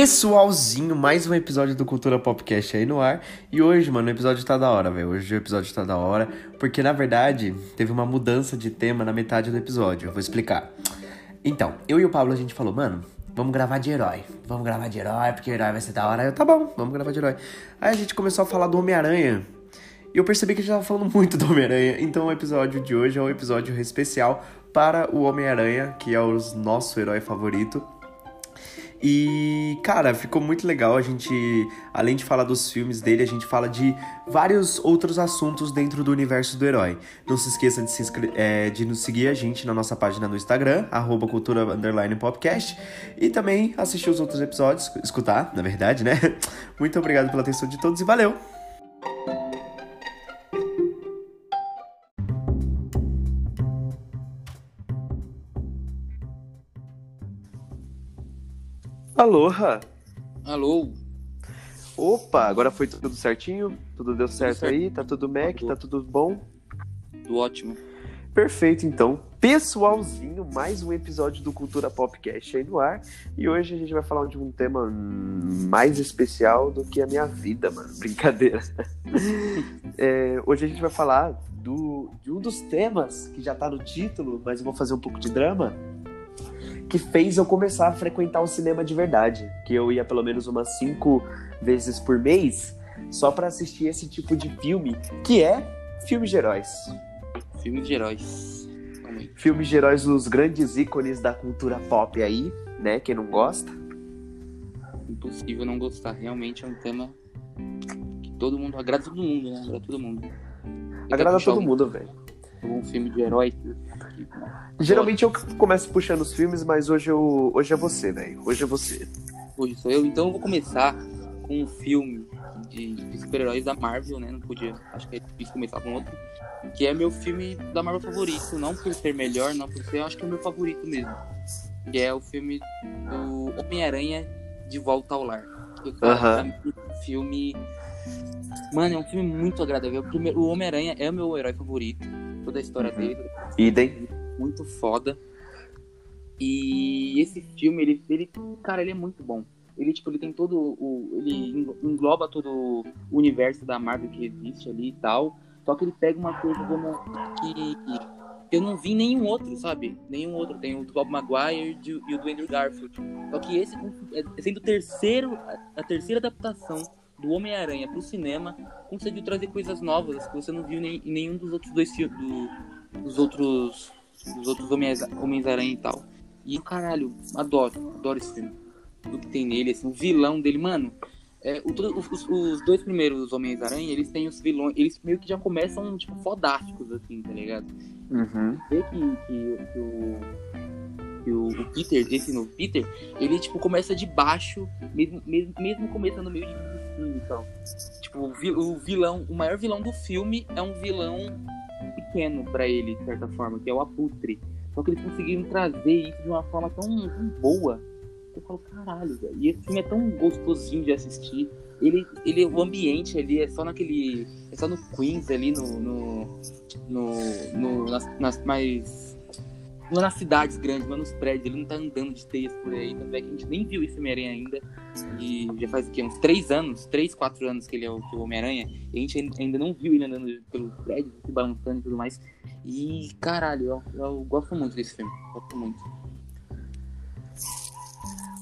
Pessoalzinho, mais um episódio do Cultura Popcast aí no ar. E hoje, mano, o episódio tá da hora, velho. Hoje o episódio tá da hora, porque na verdade teve uma mudança de tema na metade do episódio. Eu vou explicar. Então, eu e o Pablo a gente falou, mano, vamos gravar de herói. Vamos gravar de herói, porque herói vai ser da hora. Eu, tá bom, vamos gravar de herói. Aí a gente começou a falar do Homem-Aranha. E eu percebi que a gente tava falando muito do Homem-Aranha. Então o episódio de hoje é um episódio especial para o Homem-Aranha, que é o nosso herói favorito. E, cara, ficou muito legal. A gente, além de falar dos filmes dele, a gente fala de vários outros assuntos dentro do universo do herói. Não se esqueça de, se é, de nos seguir a gente na nossa página no Instagram, arroba podcast. E também assistir os outros episódios, escutar, na verdade, né? Muito obrigado pela atenção de todos e valeu! Aloha! Alô! Opa, agora foi tudo certinho? Tudo deu certo, certo. aí? Tá tudo Mac? Tudo. Tá tudo bom? Tudo ótimo. Perfeito, então. Pessoalzinho, mais um episódio do Cultura Popcast aí no ar. E hoje a gente vai falar de um tema mais especial do que a minha vida, mano. Brincadeira. é, hoje a gente vai falar do, de um dos temas que já tá no título, mas eu vou fazer um pouco de drama que fez eu começar a frequentar o cinema de verdade. Que eu ia pelo menos umas cinco vezes por mês só para assistir esse tipo de filme, que é filmes de heróis. Filmes de heróis. Filmes de heróis, os grandes ícones da cultura pop aí, né? Quem não gosta. Impossível não gostar. Realmente é um tema que todo mundo agrada todo mundo, né? Agrada todo mundo. Agrada todo mundo, velho. Um filme de herói Geralmente eu começo puxando os filmes, mas hoje, eu, hoje é você, velho. Hoje é você. Hoje sou eu, então eu vou começar com um filme de, de super-heróis da Marvel, né? Não podia, acho que é difícil começar com outro. Que é meu filme da Marvel favorito. Não por ser melhor, não por ser, eu acho que é o meu favorito mesmo. Que é o filme do Homem-Aranha de Volta ao Lar. Que, -huh. um filme. Mano, é um filme muito agradável. O Homem-Aranha é o meu herói favorito. Toda a história uhum. dele. Idem muito foda. E esse filme, ele, ele, cara, ele é muito bom. Ele, tipo, ele tem todo o. Ele engloba todo o universo da Marvel que existe ali e tal. Só que ele pega uma coisa como que eu não vi nenhum outro, sabe? Nenhum outro. Tem o do Bob Maguire e o do Andrew Garfield. Só que esse, é, sendo o terceiro, a terceira adaptação do Homem-Aranha pro cinema, conseguiu trazer coisas novas que você não viu em nenhum dos outros dois filmes. Do, dos outros dos outros Homens-Aranha e tal. E caralho, adoro, adoro esse filme. Tudo que tem nele, assim, o vilão dele, mano. É, o, os, os, dois primeiros Homens-Aranha, eles têm os vilões, eles meio que já começam, tipo, fodásticos, assim, tá ligado? Uhum. Vê que, que, que, o, que o, o, Peter, esse novo Peter, ele, tipo, começa de baixo, mesmo, mesmo, mesmo começando meio de filme, então. Tipo, o vilão, o maior vilão do filme é um vilão pequeno para ele, de certa forma, que é o Aputre. Só que eles conseguiram trazer isso de uma forma tão, tão boa. Eu falo, caralho, velho. E esse filme é tão gostosinho de assistir. Ele, ele, o ambiente ali é só naquele. É só no Queens ali, no. no, no, no nas, nas mais não nas cidades grandes, mas nos prédios. Ele não tá andando de teias por aí. Tanto é que a gente nem viu esse Homem-Aranha ainda. E já faz o quê? Uns três anos, três, quatro anos que ele é o, o Homem-Aranha. E a gente ainda não viu ele andando pelos prédios, se balançando e tudo mais. E caralho, eu, eu gosto muito desse filme. Gosto muito.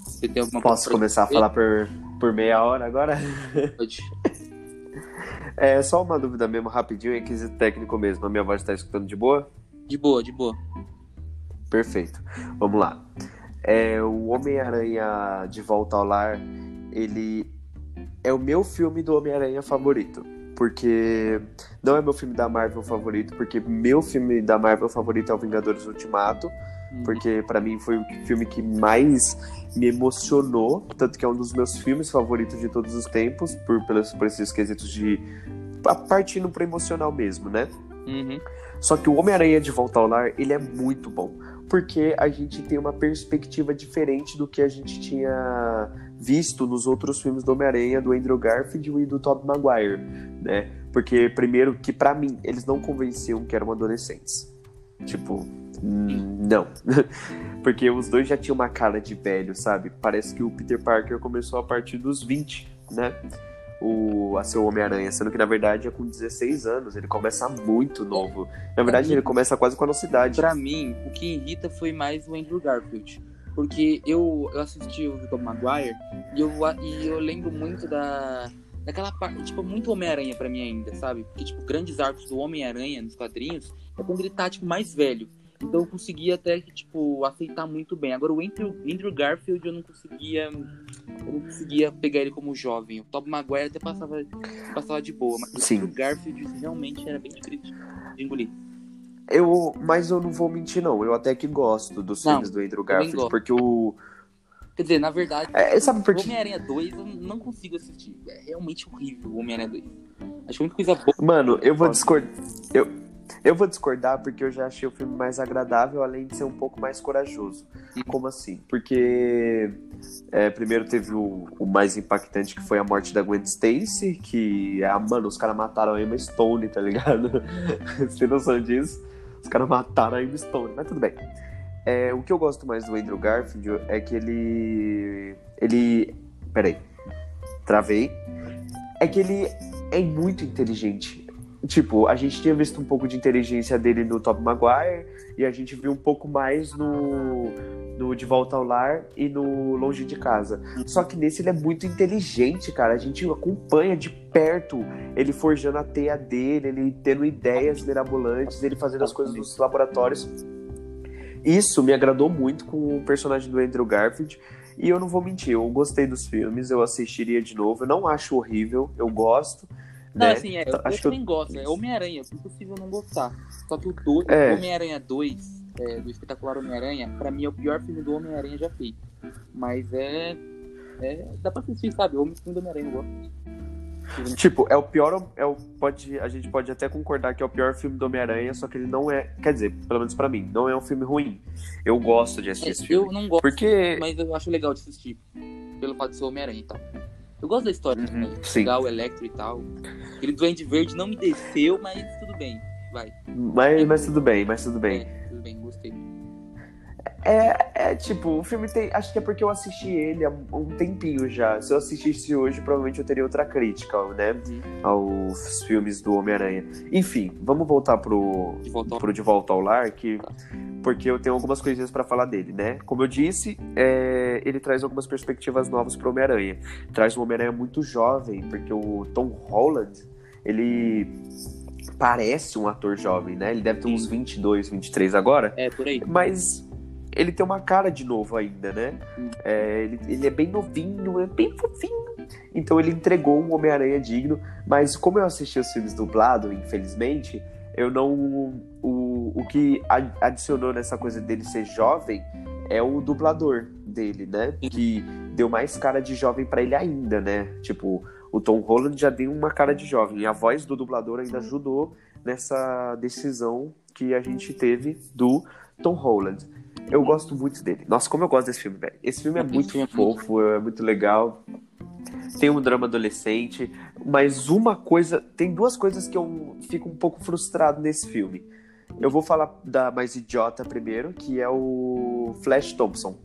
Você tem alguma Posso começar a falar por, por meia hora agora? Pode. É só uma dúvida mesmo, rapidinho, é quesito técnico mesmo. A minha voz tá escutando de boa? De boa, de boa. Perfeito. Vamos lá. É, o Homem-Aranha de Volta ao Lar, ele é o meu filme do Homem-Aranha favorito. Porque não é meu filme da Marvel favorito, porque meu filme da Marvel favorito é o Vingadores Ultimato. Uhum. Porque para mim foi o filme que mais me emocionou, tanto que é um dos meus filmes favoritos de todos os tempos, por, pelos, por esses quesitos de. partindo pro emocional mesmo, né? Uhum. Só que o Homem-Aranha de Volta ao Lar, ele é muito bom porque a gente tem uma perspectiva diferente do que a gente tinha visto nos outros filmes do Homem-Aranha, do Andrew Garfield e do Tobey Maguire, né? Porque, primeiro, que para mim, eles não convenciam que eram adolescentes. Tipo, não. Porque os dois já tinham uma cara de velho, sabe? Parece que o Peter Parker começou a partir dos 20, né? O, a ser o Homem-Aranha, sendo que na verdade é com 16 anos, ele começa muito novo. Na verdade, ele começa quase com a nossa idade. Pra mim, o que irrita foi mais o Andrew Garfield. Porque eu, eu assisti o Tom Maguire e eu, e eu lembro muito da, daquela parte, tipo, muito Homem-Aranha pra mim ainda, sabe? Porque, tipo, grandes arcos do Homem-Aranha nos quadrinhos é quando ele tá, tipo, mais velho. Então eu conseguia até, tipo, aceitar muito bem. Agora o Andrew, Andrew Garfield eu não conseguia. Eu não conseguia pegar ele como jovem. O Tobey Maguire até passava, passava de boa, mas Sim. o Andrew Garfield realmente era bem difícil de engolir. Eu, mas eu não vou mentir, não. Eu até que gosto dos Não, filmes do Andrew Garfield, porque o. Quer dizer, na verdade, É, sabe por o quê? Homem-Aranha 2 eu não consigo assistir. É realmente horrível o Homem-Aranha 2. Acho que a única coisa boa. Mano, eu vou discordar. Eu, eu vou discordar porque eu já achei o filme mais agradável, além de ser um pouco mais corajoso. Como assim? Porque é, primeiro teve o, o mais impactante que foi a morte da Gwen Stacy, que ah, mano, os caras mataram a Emma Stone, tá ligado? Você tem noção disso? Os caras mataram a Emma Stone, mas tudo bem. É, o que eu gosto mais do Andrew Garfield é que ele. Ele. Peraí. Travei. É que ele é muito inteligente. Tipo, a gente tinha visto um pouco de inteligência dele no Top Maguire e a gente viu um pouco mais no, no De Volta ao Lar e no Longe de Casa. Só que nesse ele é muito inteligente, cara. A gente acompanha de perto ele forjando a teia dele, ele tendo ideias mirabolantes, ele fazendo as coisas nos laboratórios. Isso me agradou muito com o personagem do Andrew Garfield. E eu não vou mentir, eu gostei dos filmes, eu assistiria de novo. Eu não acho horrível, eu gosto. Não, né? assim, é, eu, Acho que também gosto. É Homem-Aranha, é impossível não gostar. Só que o, dois, É. Homem-Aranha 2, é, do espetacular Homem-Aranha, pra mim é o pior filme do Homem-Aranha já feito. Mas é. é dá pra assistir, sabe? O filme do Homem-Aranha eu gosto. Tipo, é o pior. É o, pode, a gente pode até concordar que é o pior filme do Homem-Aranha, só que ele não é. Quer dizer, pelo menos pra mim, não é um filme ruim. Eu gosto de assistir É, esse filme. eu não gosto, Porque. mas eu acho legal de assistir. Pelo fato de ser Homem-Aranha e tal. Eu gosto da história Uhum, também. sim. Legal, Electro e tal. Aquele Duende Verde não me desceu, mas tudo bem. Vai. Mas, mas tudo bem, mas tudo bem. É. É, é tipo, o filme tem. Acho que é porque eu assisti ele há um tempinho já. Se eu assistisse hoje, provavelmente eu teria outra crítica, né? Uhum. Aos filmes do Homem-Aranha. Enfim, vamos voltar pro, De volta ao... pro De Volta ao Lar, que, porque eu tenho algumas coisinhas pra falar dele, né? Como eu disse, é, ele traz algumas perspectivas novas pro Homem-Aranha. Traz um Homem-Aranha muito jovem, porque o Tom Holland, ele parece um ator jovem, né? Ele deve ter uns 22, 23 agora, É, por aí. mas ele tem uma cara de novo ainda, né? É, ele, ele é bem novinho, é bem fofinho. Então ele entregou um Homem-Aranha digno, mas como eu assisti os filmes dublado, infelizmente, eu não. O, o que adicionou nessa coisa dele ser jovem é o dublador dele, né? Que deu mais cara de jovem pra ele ainda, né? Tipo, o Tom Holland já deu uma cara de jovem. E a voz do dublador ainda ajudou nessa decisão que a gente teve do Tom Holland. Eu gosto muito dele. Nossa, como eu gosto desse filme, velho. Esse filme é Esse muito fofo, é muito legal. Tem um drama adolescente, mas uma coisa. Tem duas coisas que eu fico um pouco frustrado nesse filme. Eu vou falar da mais idiota primeiro, que é o Flash Thompson.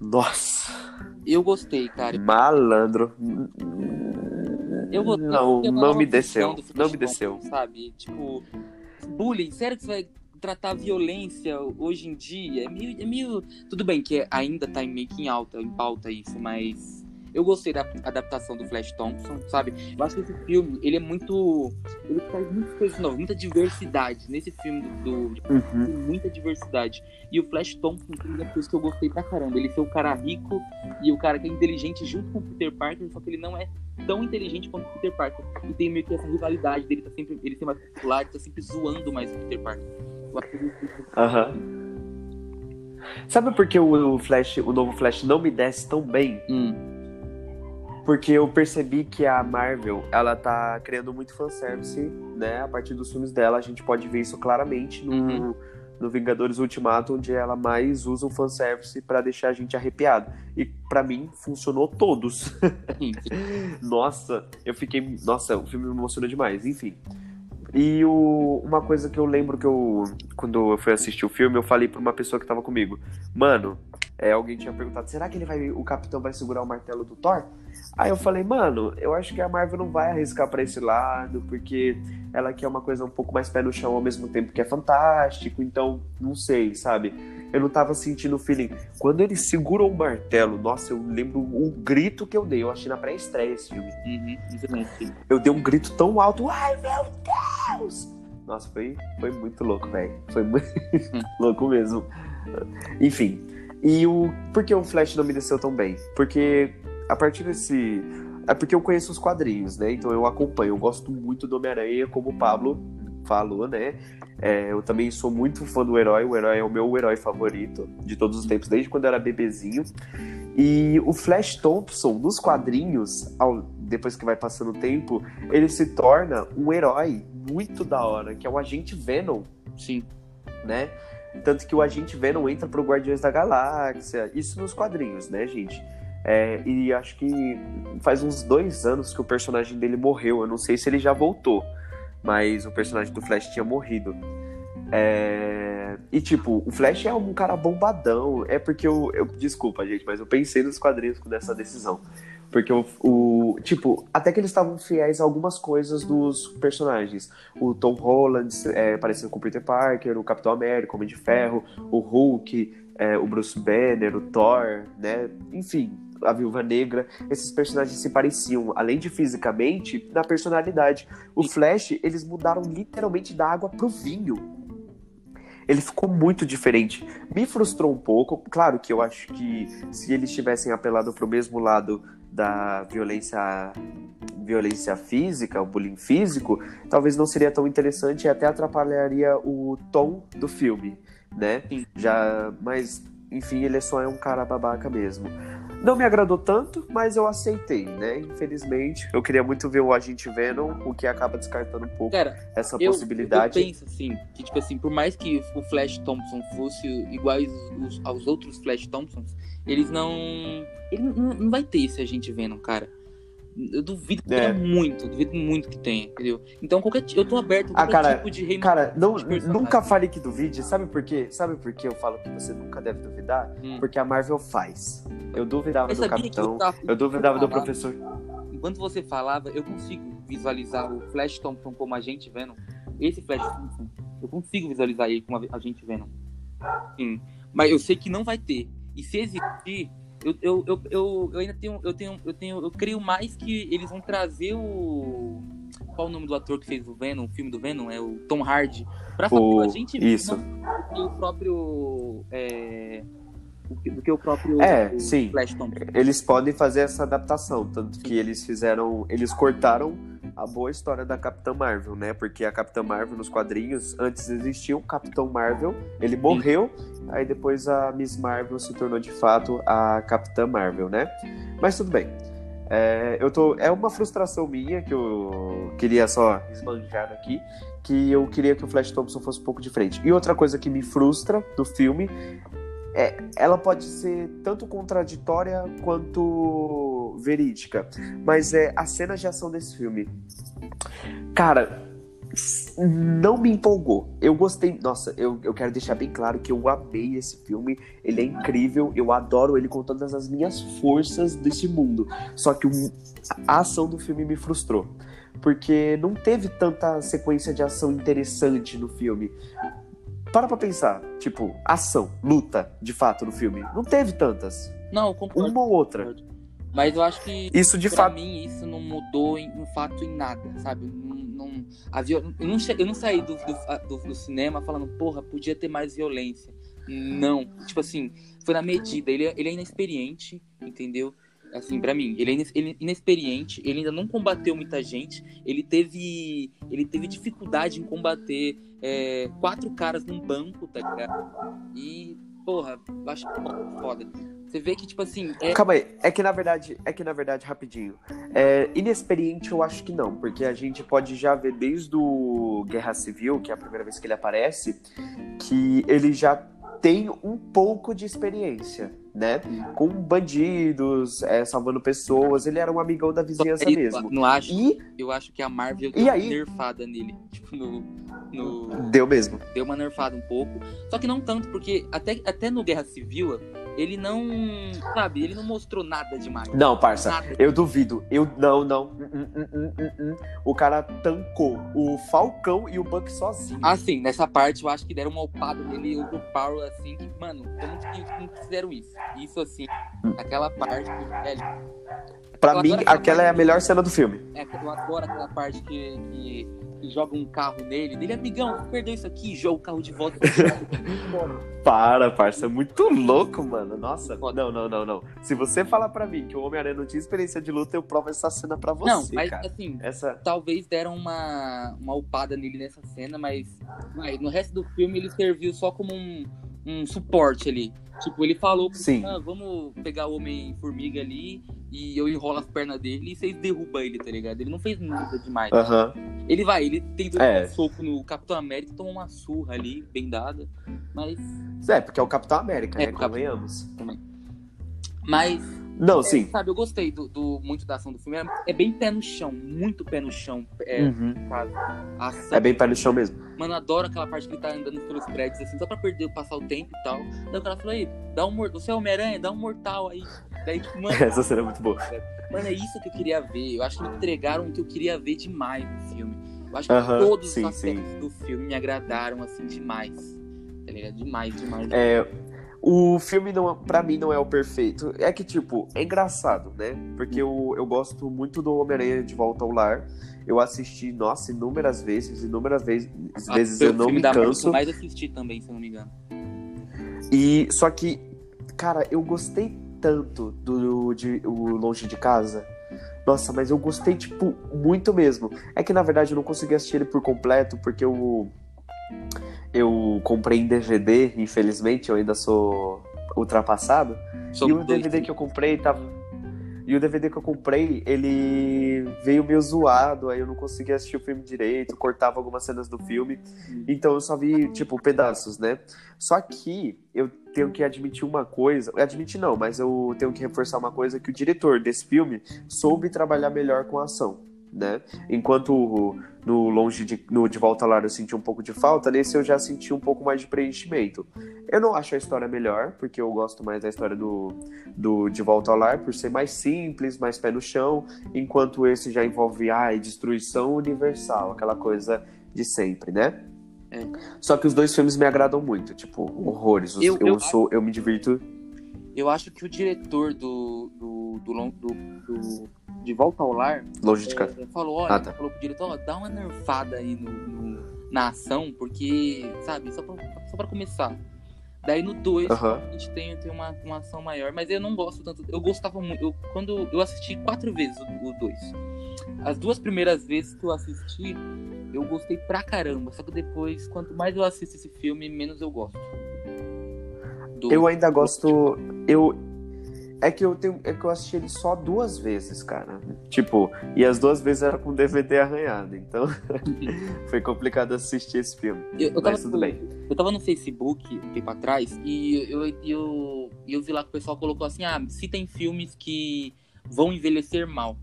Nossa, Eu gostei, cara. malandro. Eu gostei. Não, não me desceu. Não me desceu. Sabe? Tipo, bullying. Sério que você vai tratar a violência hoje em dia? É meio. É meio... Tudo bem que ainda tá meio que em alta, em pauta isso, mas. Eu gostei da adaptação do Flash Thompson, sabe? Eu acho que esse filme, ele é muito. Ele traz muitas coisas novas, muita diversidade. Nesse filme do, do Uhum. tem muita diversidade. E o Flash Thompson tem uma coisa que eu gostei pra caramba. Ele ser o cara rico e o cara que é inteligente junto com o Peter Parker, só que ele não é tão inteligente quanto o Peter Parker. E tem meio que essa rivalidade dele, tá sempre, ele ser mais popular, tá sempre zoando mais o Peter Parker. Aham. Sabe por que o Flash, o novo Flash não me desce tão bem? Hum, Porque eu percebi que a Marvel, ela tá criando muito fanservice, né? A partir dos filmes dela, a gente pode ver isso claramente no, Uhum. no Vingadores Ultimato, onde ela mais usa o fanservice pra deixar a gente arrepiado. E pra mim, funcionou todos. Nossa, eu fiquei. Nossa, o filme me emocionou demais. Enfim. E o, uma coisa que eu lembro que eu, quando eu fui assistir o filme, eu falei pra uma pessoa que tava comigo, mano, é, alguém tinha perguntado, será que ele vai, o capitão vai segurar o martelo do Thor? Aí eu falei, mano, eu acho que a Marvel não vai arriscar para esse lado, porque ela quer uma coisa um pouco mais pé no chão ao mesmo tempo que é fantástico, então não sei, sabe? Eu não tava sentindo o feeling. Quando ele segurou o martelo, nossa, eu lembro o grito que eu dei. Eu achei na pré-estreia esse filme. Uhum, eu dei um grito tão alto, ai meu Deus! Nossa, foi, foi muito louco, velho. Foi muito louco mesmo. Enfim. E o. Por que o Flash não me desceu tão bem? Porque a partir desse. É porque eu conheço os quadrinhos, né? Então eu acompanho. Eu gosto muito do Homem-Aranha, como o Pablo falou, né? É, eu também sou muito fã do herói. O herói é o meu herói favorito de todos os tempos, desde quando eu era bebezinho. E o Flash Thompson, nos quadrinhos, ao, depois que vai passando o tempo, ele se torna um herói muito da hora, que é o Agente Venom. Sim. Né? Tanto que o Agente Venom entra pro Guardiões da Galáxia. Isso nos quadrinhos, né, gente? É, e acho que faz uns dois anos que o personagem dele morreu. Eu não sei se ele já voltou, mas o personagem do Flash tinha morrido. É... E tipo, o Flash é um cara bombadão. É porque eu, eu. Desculpa, gente, mas eu pensei nos quadrinhos com essa decisão. Porque o, o, Tipo, até que eles estavam fiéis a algumas coisas dos personagens. O Tom Holland é, parecendo com o Peter Parker, o Capitão América, o Homem de Ferro, o Hulk, é, o Bruce Banner, o Thor, né? Enfim, a Viúva Negra, esses personagens se pareciam, além de fisicamente, na personalidade. O Flash, eles mudaram literalmente da água pro vinho. Ele ficou muito diferente. Me frustrou um pouco. Claro que eu acho que se eles tivessem apelado pro mesmo lado da violência violência física, o bullying físico, talvez não seria tão interessante e até atrapalharia o tom do filme, né? Já, mas enfim, ele só é um cara babaca mesmo. Não me agradou tanto, mas eu aceitei, né? Infelizmente, eu queria muito ver o Agente Venom, o que acaba descartando um pouco Cara, essa eu, possibilidade. Eu penso assim, que tipo assim, por mais que o Flash Thompson fosse iguais aos outros Flash Thompsons, eles não ele não, não vai ter esse Agente Venom, cara. Eu duvido que é. tenha muito, duvido muito que tenha, entendeu? Então qualquer eu tô aberto a ah, qualquer cara, tipo de rei Cara, não, nunca fale que duvide, sabe por quê? Sabe por que eu falo que você nunca deve duvidar? Hum. Porque a Marvel faz. Eu duvidava do capitão, eu, eu duvidava do professor. Enquanto você falava, eu consigo visualizar o Flash Thompson como agente Venom. Esse Flash Thompson, eu consigo visualizar ele como agente Venom. Sim. Mas eu sei que não vai ter. E se existir, eu, eu, eu, eu, eu ainda tenho, eu tenho, eu tenho, eu creio mais que eles vão trazer o qual o nome do ator que fez o Venom, o filme do Venom, é o Tom Hardy, pra o... a gente Isso. o próprio é, do que o próprio é, o sim. Flash Thompson. Eles podem fazer essa adaptação, tanto sim. que eles fizeram, eles cortaram a boa história da Capitã Marvel, né? Porque a Capitã Marvel nos quadrinhos, antes existia o Capitão Marvel, ele morreu, Sim. aí depois a Miss Marvel se tornou de fato a Capitã Marvel, né? Mas tudo bem. É, eu tô, é uma frustração minha que eu queria só esbanjar aqui, que eu queria que o Flash Thompson fosse um pouco diferente. E outra coisa que me frustra do filme é, ela pode ser tanto contraditória quanto verídica, mas é a cena de ação desse filme. Cara, não me empolgou. Eu gostei. Nossa, eu, eu quero deixar bem claro que eu amei esse filme. Ele é incrível. Eu adoro ele com todas as minhas forças desse mundo. Só que a ação do filme me frustrou. Porque não teve tanta sequência de ação interessante no filme para pra pensar, tipo, ação, luta, de fato, no filme. Não teve tantas. Não, concordo. Uma ou outra. Mas eu acho que isso de pra fato mim isso não mudou em, no fato em nada, sabe? Não, não, a viol... eu, não che... eu não saí do, do, do, cinema falando, porra, podia ter mais violência. Não. Tipo assim, foi na medida. Ele, é, ele é inexperiente, entendeu? Assim, para mim, ele é inexperiente, ele ainda não combateu muita gente, ele teve, ele teve dificuldade em combater é, quatro caras num banco, tá ligado? E, porra, acho foda. Você vê que, tipo assim. É... Calma aí, é que na verdade, é que na verdade, rapidinho. É, inexperiente eu acho que não, porque a gente pode já ver desde o Guerra Civil, que é a primeira vez que ele aparece, que ele já tem um pouco de experiência, né? Com bandidos, é, salvando pessoas. Ele era um amigão da vizinhança Aí, mesmo. Não acho. E Eu acho que a Marvel E deu uma aí? nerfada nele. Tipo, no, no- deu mesmo. Deu uma nerfada um pouco. Só que não tanto, porque até, até no Guerra Civil, ele não. Sabe, ele não mostrou nada demais. Não, parça, Nada. eu duvido. Eu não, não. Hum, hum, hum. O cara tancou o Falcão e o Buck sozinho. Assim, nessa parte eu acho que deram uma upada nele, overpower, assim, que, mano, como que, como que fizeram isso? Isso, assim, aquela parte, velho, Pra eu mim, aquela é a melhor cena do filme. é, eu adoro aquela parte que, que, que joga um carro nele, dele, amigão, perdeu isso aqui, joga o carro de volta. Para, parça, é muito louco, mano. Nossa, Foda. não, não, não, não. Se você falar pra mim que o Homem-Aranha não tinha experiência de luta, eu provo essa cena pra você, não, mas cara. assim, Essa. talvez deram uma, uma upada nele nessa cena, mas vai, no resto do filme ele serviu só como um, um suporte ali. Tipo, ele falou, Sim. ah, vamos pegar o Homem-Formiga ali e eu enrolo as pernas dele e vocês derrubam ele, tá ligado? Ele não fez nada demais. Aham. Ele vai, ele tentou É. dar um soco no Capitão América, tomou uma surra ali, bem dada, mas... É, porque é o Capitão América, É, né? Convenhamos. Mas, Não, é, sim. sabe, eu gostei do, do- muito da ação do filme. É, é bem pé no chão, muito pé no chão. É, Uhum. A ação É bem pé no chão mesmo. Mano, adoro aquela parte que ele tá andando pelos prédios, assim, só pra perder, passar o tempo e tal. Daí o cara falou, aí, dá um mortal, você é Homem-Aranha, dá um mortal aí. Daí, mano, Essa cena é muito boa. mano, é isso que eu queria ver. Eu acho que me entregaram o que eu queria ver demais no filme. Eu acho que Aham, todos sim, os aspectos do filme me agradaram, assim, demais. Tá ligado? Demais, demais. É, o filme, não, pra mim, não é o perfeito. É que, tipo, é engraçado, né? Porque eu, eu gosto muito do Homem-Aranha de Volta ao Lar. Eu assisti, nossa, inúmeras vezes, inúmeras vezes, Ah, vezes eu o não me canso. eu mais assisti também, se eu não me engano. E só que, cara, eu gostei tanto do de, o Longe de Casa. Nossa, mas eu gostei, tipo, muito mesmo. É que na verdade eu não consegui assistir ele por completo, porque eu. Eu comprei em DVD, infelizmente, eu ainda sou ultrapassado. Sou e o dois, DVD que eu comprei tava. E o DVD que eu comprei, ele veio meio zoado, aí eu não conseguia assistir o filme direito, cortava algumas cenas do filme. Então eu só vi, tipo, pedaços, né? Só que eu tenho que admitir uma coisa. Admitir não, mas eu tenho que reforçar uma coisa: que o diretor desse filme soube trabalhar melhor com a ação. Né? Enquanto no Longe de, no de Volta ao Lar eu senti um pouco de falta, nesse eu já senti um pouco mais de preenchimento. Eu não acho a história melhor, porque eu gosto mais da história do, do De Volta ao Lar, por ser mais simples, mais pé no chão, enquanto esse já envolve ai, destruição universal, aquela coisa de sempre, né? É. Só que os dois filmes me agradam muito, tipo, horrores. Eu- Eu, eu- sou, eu me divirto. Eu acho que o diretor do. do, do, do, do- de Volta ao Lar Longe de casa. É, falou, olha, Ah, tá. falou pro diretor, ó, dá uma nerfada aí no, no- na ação, porque, sabe, só pra, só pra começar. Daí no 2 Aham. a gente tem, tem uma, uma ação maior, mas eu não gosto tanto. Eu gostava muito. Eu, quando eu assisti quatro vezes o 2. As duas primeiras vezes que eu assisti, eu gostei pra caramba. Só que depois, quanto mais eu assisto esse filme, menos eu gosto. Do- Eu ainda gosto. Eu. É que eu tenho. É que eu assisti ele só duas vezes, cara. Tipo, e as duas vezes era com DVD arranhado. Então foi complicado assistir esse filme. Eu, eu tava Mas tudo no- bem. Eu tava no Facebook um tempo atrás e eu, eu, eu vi lá que o pessoal colocou assim: ah, citem filmes que vão envelhecer mal.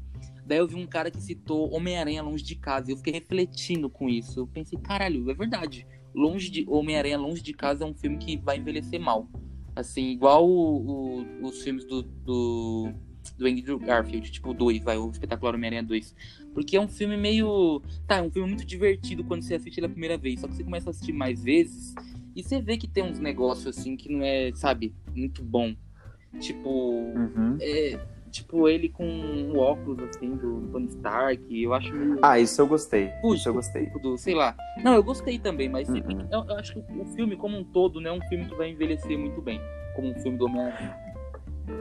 Daí eu vi um cara que citou Homem-Aranha Longe de Casa e eu fiquei refletindo com isso. Eu pensei, caralho, é verdade. Longe de Homem-Aranha Longe de Casa é um filme que vai envelhecer mal. Assim, igual o- o- os filmes do, do, do Andrew Garfield, tipo o 2, vai, o espetacular Homem-Aranha 2. Porque é um filme meio. Tá, é um filme muito divertido quando você assiste ele a primeira vez. Só que você começa a assistir mais vezes e você vê que tem uns negócios assim que não é, sabe, muito bom. Tipo. Uhum. É, tipo ele com o óculos assim do Tony Stark. Eu acho meio. Ah, isso eu gostei. Puxa, Isso eu gostei. do, sei lá. Não, eu gostei também, mas Uhum. eu, eu acho que o filme como um todo não é um filme que vai envelhecer muito bem. Como um filme do Homem-Aranha.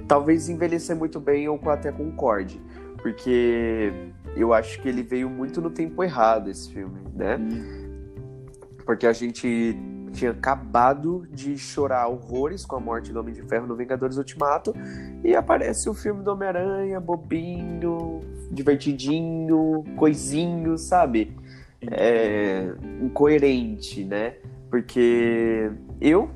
Talvez envelhecer muito bem eu até concorde. Porque eu acho que ele veio muito no tempo errado, esse filme, né? Porque a gente tinha acabado de chorar horrores com a morte do Homem de Ferro no Vingadores Ultimato. E aparece o filme do Homem-Aranha, bobinho, divertidinho, coisinho, sabe? É, incoerente, né? Porque eu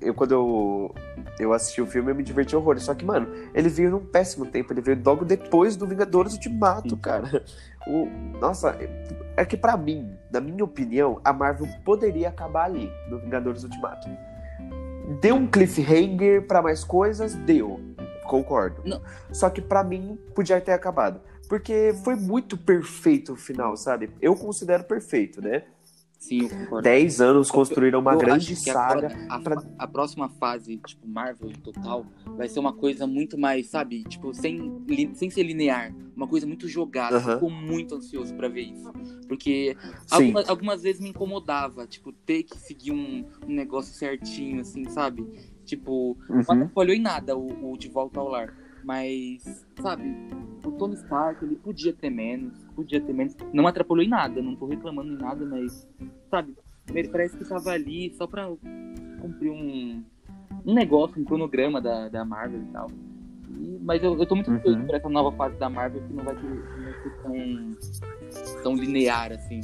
eu quando eu, eu assisti o filme, eu me diverti horrores. Só que, mano, ele veio num péssimo tempo. Ele veio logo depois do Vingadores Ultimato, cara. O, nossa, é que para mim, na minha opinião, a Marvel poderia acabar ali, no Vingadores Ultimato. Deu um cliffhanger para mais coisas? Deu. Concordo. Não. Só que para mim, podia ter acabado. Porque foi muito perfeito o final, sabe? Eu considero perfeito, né? Sim, eu concordo. Dez anos construíram uma Eu grande saga. A, pra- a próxima fase, tipo, Marvel total, vai ser uma coisa muito mais, sabe? Tipo, sem, sem ser linear. Uma coisa muito jogada. Aham. Fico muito ansioso pra ver isso. Porque algumas, algumas vezes me incomodava, tipo, ter que seguir um, um negócio certinho, assim, sabe? Tipo, não Uhum. atrapalhou em nada o, o De Volta ao Lar. Mas, sabe, o Tony Stark, ele podia ter menos, podia ter menos. Não atrapalhou em nada, não tô reclamando em nada, mas, sabe, ele parece que tava ali só pra cumprir um, um negócio, um cronograma da, da Marvel e tal. E- mas eu, eu tô muito Uhum. ansioso por essa nova fase da Marvel que não vai, ter, não vai ser tão, tão linear assim.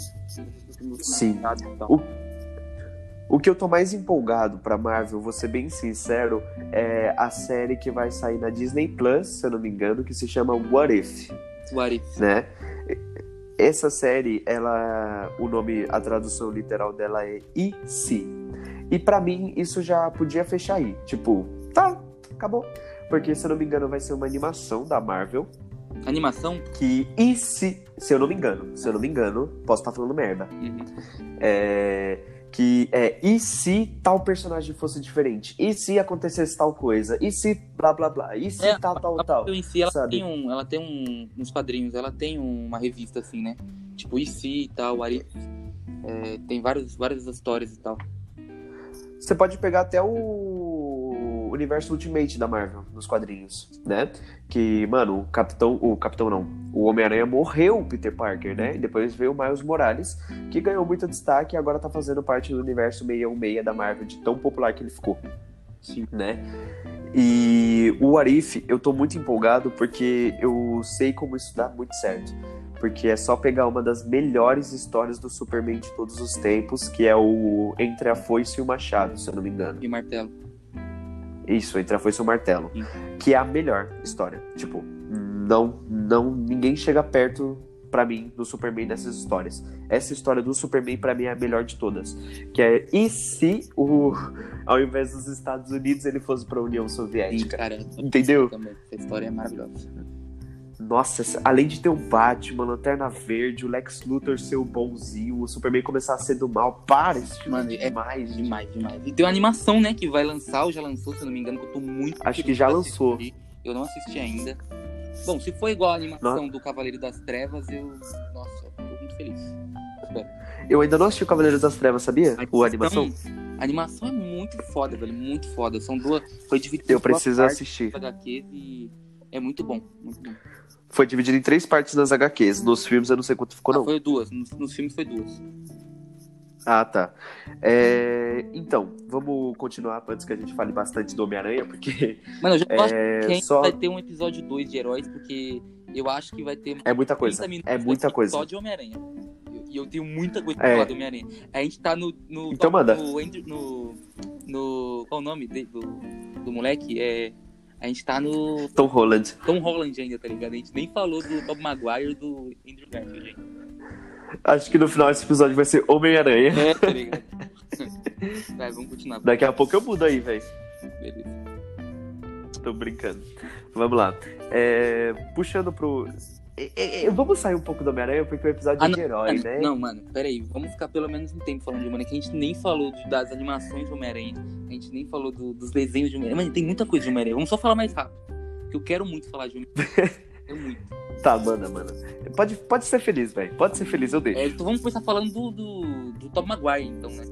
Sim. E tal. O, o que eu tô mais empolgado pra Marvel, vou ser bem sincero, é a série que vai sair na Disney Plus, se eu não me engano, que se chama What If, What if? né? Essa série, ela, o nome, a tradução literal dela é E se. E pra mim isso já podia fechar aí, tipo, tá, acabou. Porque se eu não me engano vai ser uma animação da Marvel Animação? que e se, se eu não me engano, se eu não me engano, posso estar falando merda. Uhum. É, que é e se tal personagem fosse diferente? E se acontecesse tal coisa? E se blá blá blá? E se É, tal tal tal? Em si, ela sabe? tem, um, ela tem um, uns quadrinhos, ela tem uma revista assim, né? Tipo, e se e tal, if? É, tem vários, várias histórias e tal. Você pode pegar até o universo Ultimate da Marvel nos quadrinhos, né? Que, mano, o Capitão, o Capitão não, o Homem-Aranha morreu Peter Parker, né? E depois veio o Miles Morales, que ganhou muito destaque e agora tá fazendo parte do universo 616 da Marvel, de tão popular que ele ficou. Sim. né? E o Arif, eu tô muito empolgado porque eu sei como isso dá muito certo. Porque é só pegar uma das melhores histórias do Superman de todos os tempos, que é o Entre a Foice e o Machado, se eu não me engano. E o martelo. Isso, Entre a Foice e o Martelo. Sim. Que é a melhor história. Tipo, não, não, ninguém chega perto pra mim do Superman nessas histórias. Essa história do Superman pra mim é a melhor de todas, que é e se o ao invés dos Estados Unidos ele fosse pra União Sim, Soviética. cara. Entendeu? Também. Essa história é maravilhosa. Nossa, além de ter o Batman, Lanterna Verde, o Lex Luthor ser o bonzinho, o Superman começar a ser do mal, para, esse filme Mano, é é demais. Demais, demais. E tem uma animação, né, que vai lançar, ou já lançou, se eu não me engano, que eu tô muito Acho que já lançou. assistir. Eu não assisti ainda. Bom, se for igual a animação do Cavaleiro das Trevas, eu. Nossa, eu tô muito feliz. Espero. Eu ainda não assisti o Cavaleiros das Trevas, sabia? O animação? A animação é muito foda, velho. Muito foda. São duas. Foi dividido Eu preciso assistir. HQs e é muito bom. Muito bom. Foi dividido em três partes nas HQs. Nos filmes eu não sei quanto ficou, Ah, não. foi duas. Nos, nos filmes foi duas. Ah, tá. É, Então, vamos continuar antes que a gente fale bastante do Homem-Aranha, porque Mano, eu já acho é que só. vai ter um episódio 2 de heróis, porque eu acho que vai ter É muita coisa. 30 minutos É muita coisa. só de Homem-Aranha. E eu, eu tenho muita coisa pra É. falar do Homem-Aranha. A gente tá no. no Então manda. No, no, no- Qual o nome do, do moleque? É. A gente tá no Tom Holland. Tom Holland ainda, tá ligado? A gente nem falou do Bob Maguire do Andrew Garfield ainda. Acho que no final desse episódio vai ser Homem-Aranha. É, tá ligado? Vai, vamos continuar. Daqui a pouco eu mudo aí, velho. Beleza. Tô brincando. Vamos lá. É, Puxando pro. É, é, Vamos sair um pouco do Homem-Aranha, porque o episódio Ah, é não, de herói, mano, né? não, mano, peraí. Vamos ficar pelo menos um tempo falando de Homem-Aranha, que a gente nem falou de- das animações do Homem-Aranha. A gente nem falou do- dos desenhos de Homem-Aranha. Mano, tem muita coisa de Homem-Aranha. Vamos só falar mais rápido. Que eu quero muito falar de Homem-Aranha. Eu muito. Tá, manda, mano. Pode, pode ser feliz, velho. Pode ser feliz, eu deixo. É, então vamos começar falando do, do, do Tom Maguire, então, né?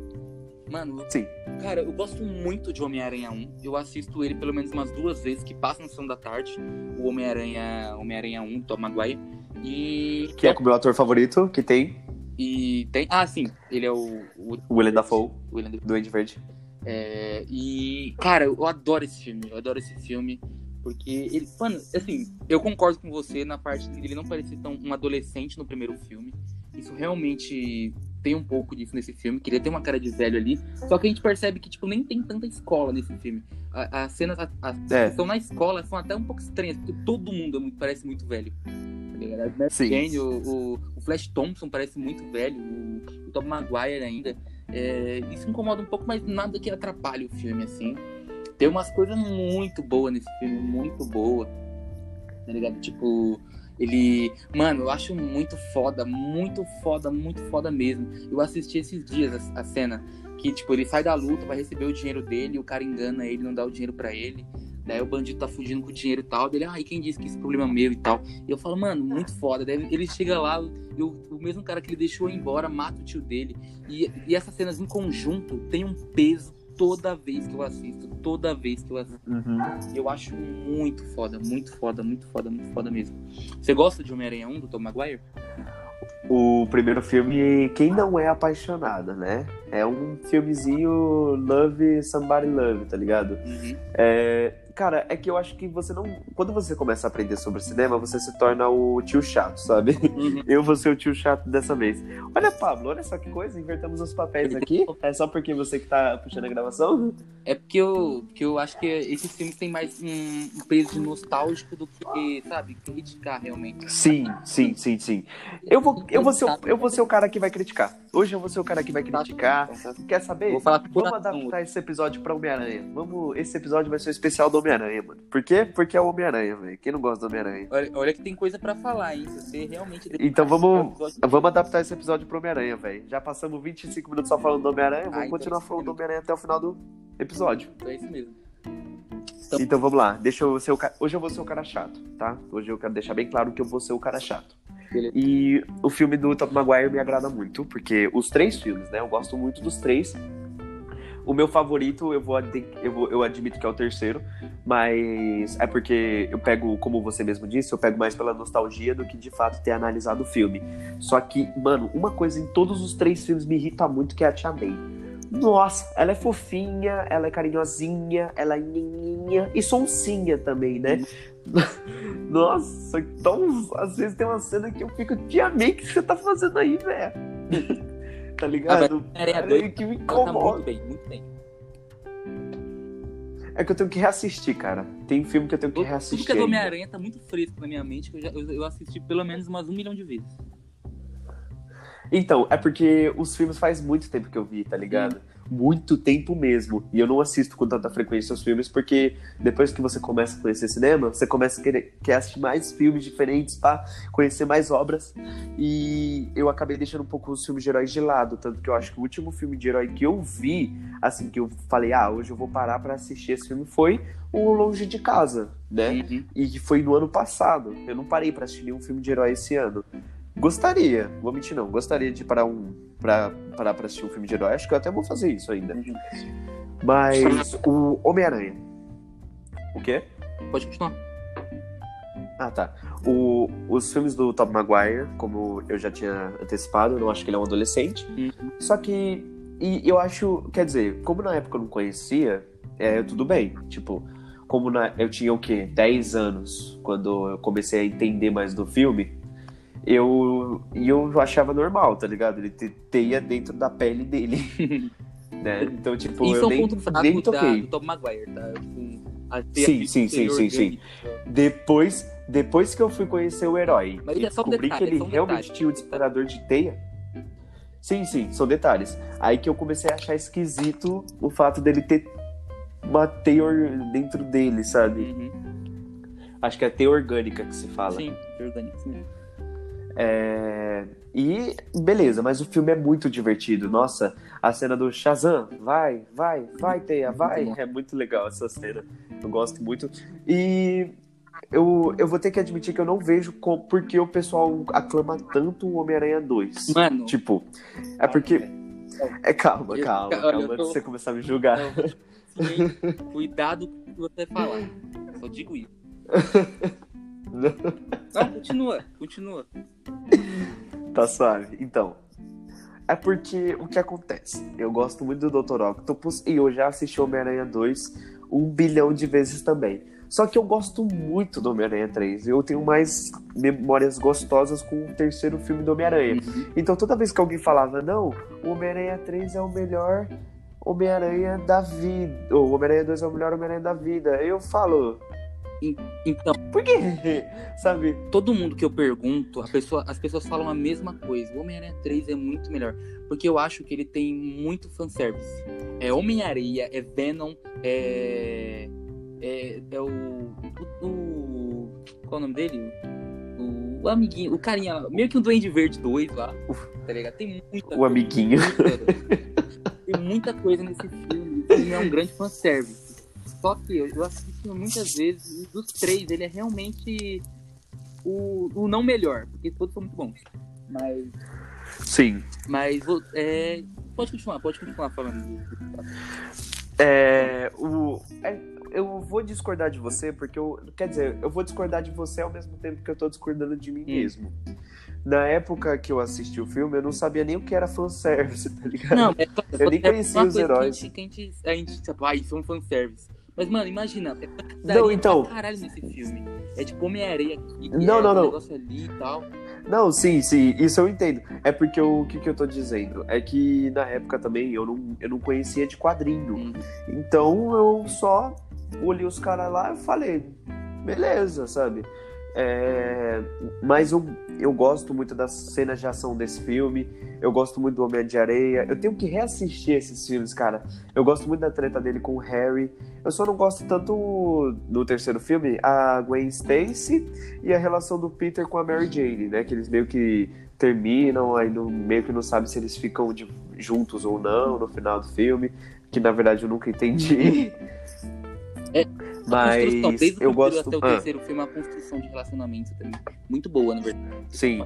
Mano, Sim. cara, eu gosto muito de Homem-Aranha 1. Eu assisto ele pelo menos umas duas vezes, que passa na sessão da tarde. O Homem-Aranha Homem-Aranha 1, Tom Maguire. E. Que é com o meu ator favorito, que tem E tem. Ah, sim. Ele é o. O, Willem Dafoe, William do Andy Verde. É, e, cara, eu adoro esse filme. Eu adoro esse filme. Porque ele, mano, assim, eu concordo com você na parte de ele não parecer tão um adolescente no primeiro filme. Isso realmente tem um pouco disso nesse filme, queria ter uma cara de velho ali. Só que a gente percebe que, tipo, nem tem tanta escola nesse filme. As cenas as, É. que estão na escola são até um pouco estranhas, porque todo mundo é muito- parece muito velho. Tá Sim. Jane, o, o, o Flash Thompson parece muito velho, o, o Tom Maguire ainda. É, isso incomoda um pouco, mas nada que atrapalhe o filme, assim. Tem umas coisas muito boas nesse filme, muito boa. Tá ligado? Tipo, ele. Mano, eu acho muito foda, muito foda, muito foda mesmo. Eu assisti esses dias a, a cena que, tipo, ele sai da luta, vai receber o dinheiro dele, o cara engana ele, não dá o dinheiro pra ele. Daí o bandido tá fugindo com o dinheiro e tal. Dele, ai, quem disse que esse problema é meu e tal. E eu falo, mano, muito foda. Daí ele chega lá, e o, mesmo cara que ele deixou embora mata o tio dele. E, e essas cenas em conjunto tem um peso toda vez que eu assisto. Toda vez que eu assisto. Uhum. Eu acho muito foda, muito foda, muito foda, muito foda mesmo. Você gosta de Homem-Aranha 1 do Tom Maguire? O primeiro filme, quem não é apaixonado, né? É um filmezinho Love Somebody Love, tá ligado? Uhum. É, cara, é que eu acho que você não. Quando você começa a aprender sobre cinema, você se torna o tio chato, sabe? Uhum. Eu vou ser o tio chato dessa vez. Olha, Pablo, olha só que coisa, invertemos os papéis aqui. É só porque você que tá puxando a gravação? É porque eu, porque eu acho que esses filmes têm mais um, peso nostálgico do que, sabe, criticar realmente. Sim, sim, sim, sim. Eu vou, eu, vou ser, o- eu vou ser o cara que vai criticar. Hoje eu vou ser o cara que vai criticar. Quer saber? Vamos adaptar esse episódio pra Homem-Aranha. Vamos, esse episódio vai ser o especial do Homem-Aranha, mano. Por quê? Porque é o Homem-Aranha, velho. Quem não gosta do Homem-Aranha? Olha, olha que tem coisa pra falar, hein? Se você realmente. Então vamos, vamos adaptar esse episódio pro Homem-Aranha, velho. Já passamos 25 minutos só falando do Homem-Aranha, vamos Ah, então continuar esse falando do. Homem-Aranha até o final do episódio. Então é isso mesmo. Então vamos lá, deixa eu ser o ca... Hoje eu vou ser o cara chato, tá? Hoje eu quero deixar bem claro que eu vou ser o cara chato. Beleza. E o filme do Tom Maguire me agrada muito, porque os três filmes, né? Eu gosto muito dos três. O meu favorito, eu vou, eu vou eu admito que é o terceiro, mas é porque eu pego, como você mesmo disse, eu pego mais pela nostalgia do que de fato ter analisado o filme. Só que, mano, uma coisa em todos os três filmes me irrita muito, que é a Tia May. Nossa, ela é fofinha, ela é carinhosinha, ela é nhinhinha e sonsinha também, né? Nossa, então às vezes tem uma cena que eu fico, Tia May, o que você tá fazendo aí, velho? tá ligado? Homem-Aranha É dois, que me tá muito incomoda. bem, muito bem. É que eu tenho que reassistir, cara. Tem filme que eu tenho que reassistir. que é do. Homem-Aranha tá muito fresco na minha mente, que eu, já, eu, eu assisti pelo menos umas um milhão de vezes. Então, é porque os filmes faz muito tempo que eu vi, tá ligado? Muito tempo mesmo. E eu não assisto com tanta frequência os filmes, porque depois que você começa a conhecer cinema, você começa a querer, quer assistir mais filmes diferentes pra conhecer mais obras. E eu acabei deixando um pouco os filmes de heróis de lado. Tanto que eu acho que o último filme de herói que eu vi, assim, que eu falei, ah, hoje eu vou parar pra assistir esse filme, foi o Longe de Casa, né? Uhum. E que foi no ano passado. Eu não parei pra assistir nenhum filme de herói esse ano. Gostaria, vou mentir não, gostaria de parar um pra, parar pra assistir um filme de herói. Acho que eu até vou fazer isso ainda. Uhum. Mas o Homem-Aranha. O quê? Pode continuar. Ah, tá. O, os filmes do Tom Maguire, como eu já tinha antecipado, eu não acho que ele é um adolescente. Uhum. Só que. E eu acho. Quer dizer, como na época eu não conhecia, é, tudo bem. Tipo, como na, eu tinha o quê? 10 anos quando eu comecei a entender mais do filme. Eu, e eu achava normal, tá ligado? Ele ter teia dentro da pele dele. né? Então, tipo, Isso é eu um nem, ponto fraco nem da, toquei. do Tom Maguire, tá? Tipo, a ter Sim, sim, sim, sim, sim. Depois, depois que eu fui conhecer o herói Mas e é só um descobri detalhe, que ele é um realmente detalhe. tinha o disparador de teia. Sim, sim, são detalhes. Aí que eu comecei a achar esquisito o fato dele ter uma teia or- dentro dele, sabe? Uhum. Acho que é teia orgânica que se fala. Sim, orgânico, sim. É, E beleza, mas o filme é muito divertido. Nossa, a cena do Shazam, vai, vai, vai, Teia, vai. É muito legal essa cena. Eu gosto muito. E eu, eu vou ter que admitir que eu não vejo com, porque o pessoal aclama tanto o Homem-Aranha 2. Mano, Tipo, é porque. É calma, calma, olha, calma, eu antes tô- de você começar a me julgar. Sim, cuidado com o que você falar. Só digo isso. Não, continua, continua. Tá suave. Então, é porque o que acontece? Eu gosto muito do Dr. Octopus e eu já assisti Homem-Aranha 2 um bilhão de vezes também. Só que eu gosto muito do Homem-Aranha 3. Eu tenho mais memórias gostosas com o terceiro filme do Homem-Aranha. Uhum. Então toda vez que alguém falava, não, o Homem-Aranha 3 é o melhor Homem-Aranha da vida. Ou o Homem-Aranha 2 é o melhor Homem-Aranha da vida. Eu falo, Então, por quê? Sabe? todo mundo que eu pergunto, a pessoa- as pessoas falam a mesma coisa. O Homem-Aranha 3 é muito melhor. Porque eu acho que ele tem muito fanservice. É Homem-Areia, é Venom, é. É, é o, o, o- Qual é o nome dele? O, o amiguinho, o carinha, meio que um Duende Verde 2 lá. Tá ligado? Tem muita O amiguinho. Tem muita coisa nesse filme. O filme é um grande fanservice. Só que eu, assisti muitas vezes e dos três ele é realmente o, o não melhor, porque todos são muito bons. Mas. Sim. Mas é, pode continuar, pode continuar falando. É, o, é, eu vou discordar de você, porque eu. Quer dizer, eu vou discordar de você ao mesmo tempo que eu tô discordando de mim mesmo. Na época que eu assisti o filme, eu não sabia nem o que era fanservice, tá ligado? Não, é, Eu nem é conhecia os heróis. Que a gente, que a gente, a gente tipo, ai, isso é um fanservice. Mas, mano, imagina, é Não, daria então- pra caralho nesse filme. É tipo Homem-Areia aqui, Não, é não, um não. negócio ali e tal. Não, sim, sim, isso eu entendo. É porque o, o que, que eu tô dizendo? É que na época também eu não, eu não conhecia de quadrinho. Hum. Então eu só olhei os caras lá e falei, beleza, sabe? É, mas eu, eu gosto muito das cenas de ação desse filme. Eu gosto muito do Homem de Areia. Eu tenho que reassistir esses filmes, cara. Eu gosto muito da treta dele com o Harry. Eu só não gosto tanto no terceiro filme a Gwen Stacy e a relação do Peter com a Mary Jane, né? Que eles meio que terminam, aí não, meio que não sabe se eles ficam de- juntos ou não no final do filme. Que na verdade eu nunca entendi. É, Mas eu gosto. até o Ah, terceiro filme, a construção de relacionamento também. Muito boa, na verdade. sim.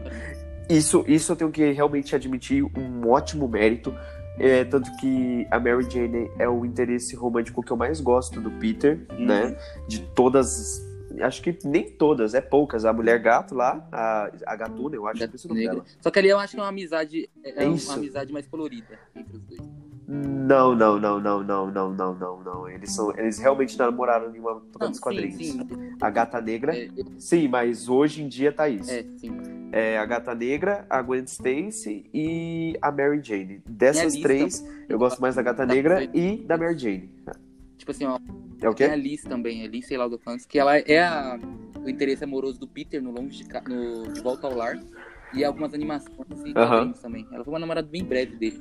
Isso, isso eu tenho que realmente admitir um ótimo mérito. É, tanto que a Mary Jane é o interesse romântico que eu mais gosto do Peter, Uhum. né? De todas. Acho que nem todas, é poucas. A mulher gato lá, a, a gatuna, eu acho que é o nome dela. Só que ali eu acho que é uma amizade, é É uma amizade mais colorida entre os dois. Não, não, não, não, não, não, não, não, não. Eles são. Eles realmente namoraram em uma Não, dos sim, quadrinhos. sim. A gata negra. É, Sim, mas hoje em dia tá isso. é, sim. É a gata negra, a Gwen Stacy e a Mary Jane. Dessas Minha três, eu gosto mais da gata negra e da Mary Jane. Tipo assim, ó, É o tem a quê? Liz também, a Liz, sei lá, do fãs, que ela é a- o interesse amoroso do Peter no Longe de, no, de Volta ao Lar. E algumas animações e Aham. quadrinhos também. Ela foi uma namorada bem breve dele.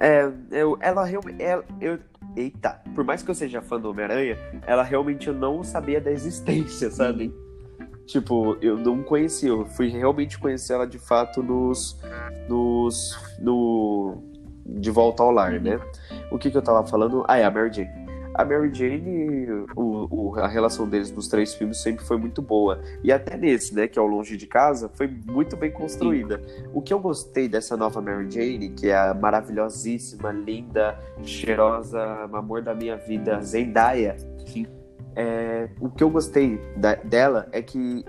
É, eu, ela realmente. eu, eita, por mais que eu seja fã do Homem-Aranha, ela realmente eu não sabia da existência, sabe? Tipo, eu não conhecia, eu fui realmente conhecer ela de fato nos. nos. no. De volta ao lar, né? O que que eu tava falando? Ah, é a Mary Jane. A Mary Jane, o, o- a relação deles nos três filmes sempre foi muito boa. E até nesse, né, que é o Longe de Casa, foi muito bem construída. O que eu gostei dessa nova Mary Jane, que é a maravilhosíssima, linda, cheirosa, amor da minha vida, Zendaya, Sim. é, o que eu gostei da- dela é que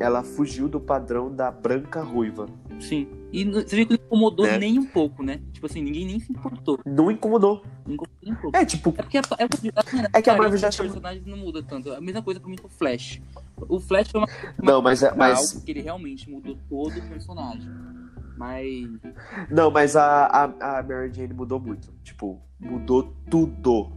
ela fugiu do padrão da branca ruiva. Sim. E você viu que não incomodou Né? nem um pouco, né? Tipo assim, ninguém nem se importou. Não incomodou. É, tipo, É porque a, é, porque É que a Marvel já os chama- personagens não muda tanto. A mesma coisa pra mim com o Flash. O Flash foi uma não, mas, é- mas algo que ele realmente mudou todo o personagem. Mas. Não, mas a, a, a Mary Jane mudou muito. Tipo, mudou tudo.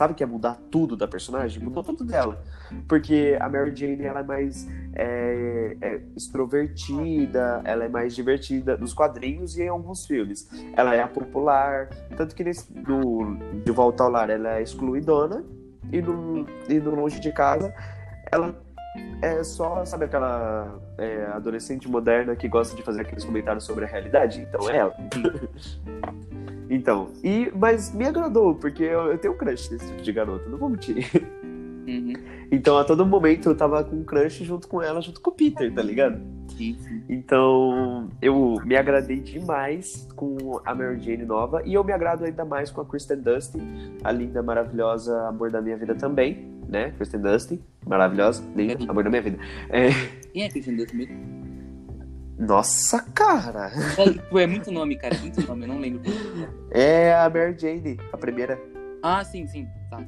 Sabe que é mudar tudo da personagem? Mudou tudo dela. Porque a Mary Jane ela é mais é, é, extrovertida, ela é mais divertida nos quadrinhos e em alguns filmes. Ela é a popular, tanto que nesse, no, de volta ao lar ela é excluidona e no, e no longe de casa ela é só, sabe aquela é, adolescente moderna que gosta de fazer aqueles comentários sobre a realidade? Então é ela. então, e, mas me agradou, porque eu, eu tenho um crush nesse tipo de garota, não vou mentir. Uhum. Então a todo momento eu tava com um crush junto com ela, junto com o Peter, tá ligado? Sim, sim. Então eu me agradei demais com a Mary Jane nova e eu me agrado ainda mais com a Kristen Dustin, a linda, maravilhosa amor da minha vida também, né? Kristen Dustin, maravilhosa, linda, amor da minha vida. É, Quem é Christian Dust mesmo? Nossa, cara! É, é muito nome, cara. é Muito nome, eu não lembro. É a Mary Jane, a primeira. Ah, sim, sim. Tá.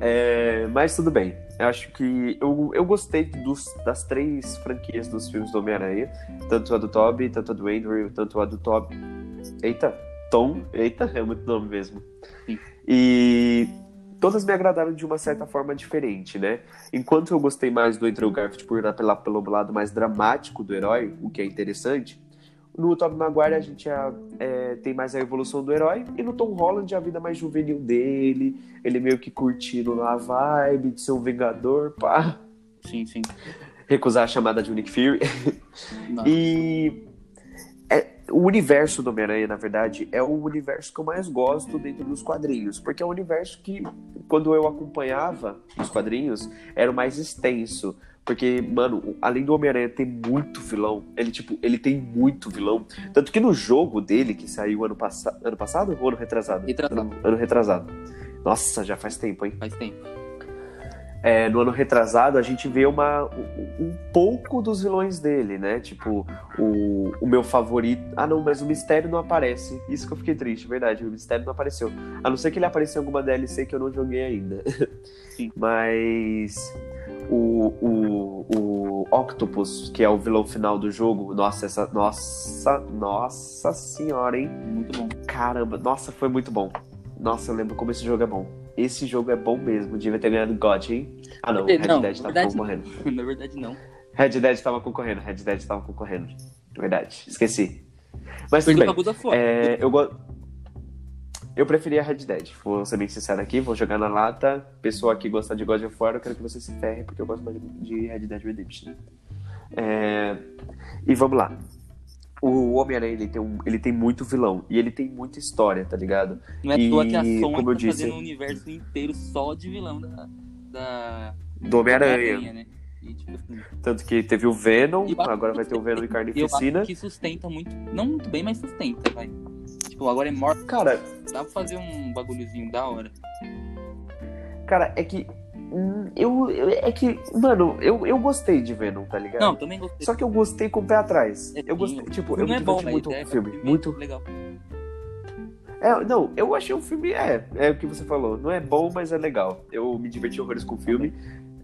É, mas tudo bem. Eu acho que eu, eu gostei dos, das três franquias dos filmes do Homem-Aranha. Tanto a do Tobey, tanto a do Andrew, tanto a do Tobey. Eita, Tom. Eita, é muito nome mesmo. Sim. E todas me agradaram de uma certa forma diferente, né? Enquanto eu gostei mais do Andrew Garfield por apelar pelo lado mais dramático do herói, o que é interessante, no Tobey Maguire a gente já, é, tem mais a evolução do herói e no Tom Holland a vida mais juvenil dele, ele meio que curtindo lá a vibe de ser um vingador, pá. Sim, sim. Recusar a chamada de Nick Fury. Não. E o universo do Homem-Aranha, na verdade, é o universo que eu mais gosto dentro dos quadrinhos. Porque é um universo que, quando eu acompanhava os quadrinhos, era o mais extenso. Porque, mano, além do Homem-Aranha ter muito vilão, ele, tipo, ele tem muito vilão. Tanto que no jogo dele, que saiu ano, passa... ano passado ou ano retrasado? Retrasado. Ano, ano retrasado. Nossa, já faz tempo, hein? Faz tempo. É, no ano retrasado, a gente vê uma, um, pouco dos vilões dele, né? Tipo, o, o meu favorito. Ah, não, mas o mistério não aparece. Isso que eu fiquei triste, verdade. O mistério não apareceu. A não ser que ele apareceu em alguma DLC que eu não joguei ainda. Sim. mas. O, o, o Octopus, que é o vilão final do jogo, nossa, essa. Nossa, nossa senhora, hein? Muito bom. Caramba, nossa, foi muito bom. Nossa, eu lembro como esse jogo é bom. Esse jogo é bom mesmo. Devia ter ganhado God, hein? Ah, não. Red Não, Dead tava verdade- concorrendo. Na verdade, não. Red Dead tava concorrendo. Red Dead tava concorrendo. Verdade. Esqueci. Mas tudo bem. É, eu go... Eu preferia Red Dead. Vou ser bem sincero aqui. Vou jogar na lata. Pessoa que gosta de God of War, eu quero que você se ferre, porque eu gosto mais de Red Dead Redemption. É, E vamos lá. O Homem-Aranha, ele, tem um... ele tem muito vilão. E ele tem muita história, tá ligado? Não é toa que a e, Sony como eu tá disse- fazendo um universo inteiro só de vilão da. da Do Homem-Aranha. né? E, tipo assim, Tanto que teve o Venom, agora vai ter o Venom eu Carnificina. que sustenta muito. Não muito bem, mas sustenta, vai. Tipo, agora é morto. Cara, Dá pra fazer um bagulhozinho da hora. cara, é que. Eu, eu- é que, mano, eu, eu gostei de Venom, tá ligado? Não, também gostei. Só que eu gostei com o pé atrás. É, Eu gostei, tipo, eu filme me é bom, muito é com o filme. um Muito. legal. É, não, eu achei o filme, é, é o que você falou. Não é bom, mas é legal. Eu me diverti horrores com o filme.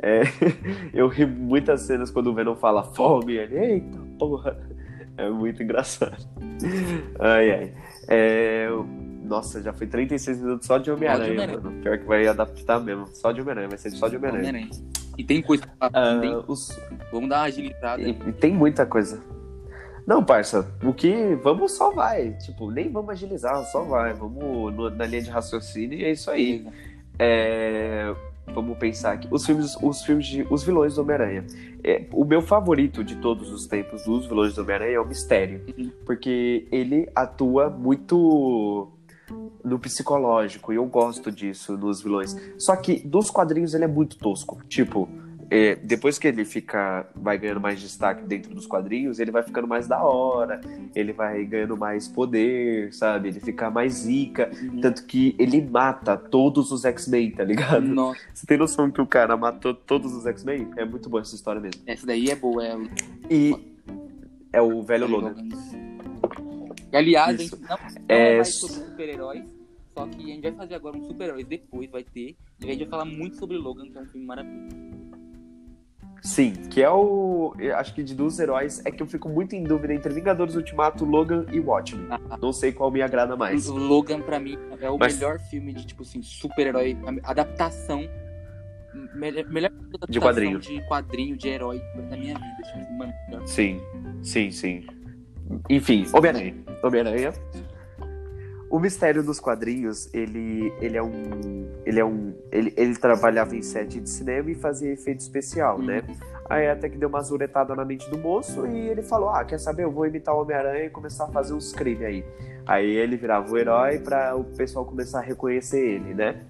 É, eu ri muitas cenas quando o Venom fala fome. Ele, eita porra. É muito engraçado. Ai, ai. É, nossa, já foi 36 minutos só de Homem-Aranha, mano. Pior que vai adaptar mesmo. Só de Homem-Aranha, vai ser só de Homem-Aranha. E tem coisa pra falar Ah, também. os, Vamos dar uma agilizada. E, e tem muita coisa. Não, parça, o que. Vamos só vai. Tipo, nem vamos agilizar, só vai. Vamos no- na linha de raciocínio e é isso aí. É, Vamos pensar aqui. Os filmes, os filmes de. Os vilões do Homem-Aranha. É, o meu favorito de todos os tempos dos vilões do Homem-Aranha é o Mistério. Uhum. Porque ele atua muito no psicológico, e eu gosto disso nos vilões. Só que dos quadrinhos ele é muito tosco. Tipo, é, depois que ele fica. vai ganhando mais destaque dentro dos quadrinhos, ele vai ficando mais da hora, ele vai ganhando mais poder, sabe? Ele fica mais zica. Uhum. Tanto que ele mata todos os X-Men, tá ligado? Nossa, Você tem noção que o cara matou todos os X-Men? É muito boa essa história mesmo. essa daí é boa. É... E é o velho Logan. Aliás, Isso. a gente não, não É, é mais sobre super-heróis, só que a gente vai fazer agora um super-heróis depois, vai ter. E a gente vai falar muito sobre Logan, que é um filme maravilhoso. Sim, que é o. Acho que de dos heróis é que eu fico muito em dúvida entre Vingadores Ultimato, Logan e Watchmen. Não sei qual me agrada mais. O Logan, pra mim, é o Mas- melhor filme de, tipo assim, super-herói, adaptação. Melhor, melhor adaptação De quadrinho. de quadrinho, de herói da minha vida. Tipo mano. Sim, sim, sim. Enfim, Homem-Aranha. Homem-Aranha. O mistério dos quadrinhos, ele, ele é um. Ele é um. Ele, ele trabalhava em set de cinema e fazia efeito especial, né? Aí até que deu uma zuretada na mente do moço e ele falou: Ah, quer saber? Eu vou imitar o Homem-Aranha e começar a fazer uns crimes aí. Aí ele virava o herói pra o pessoal começar a reconhecer ele, né?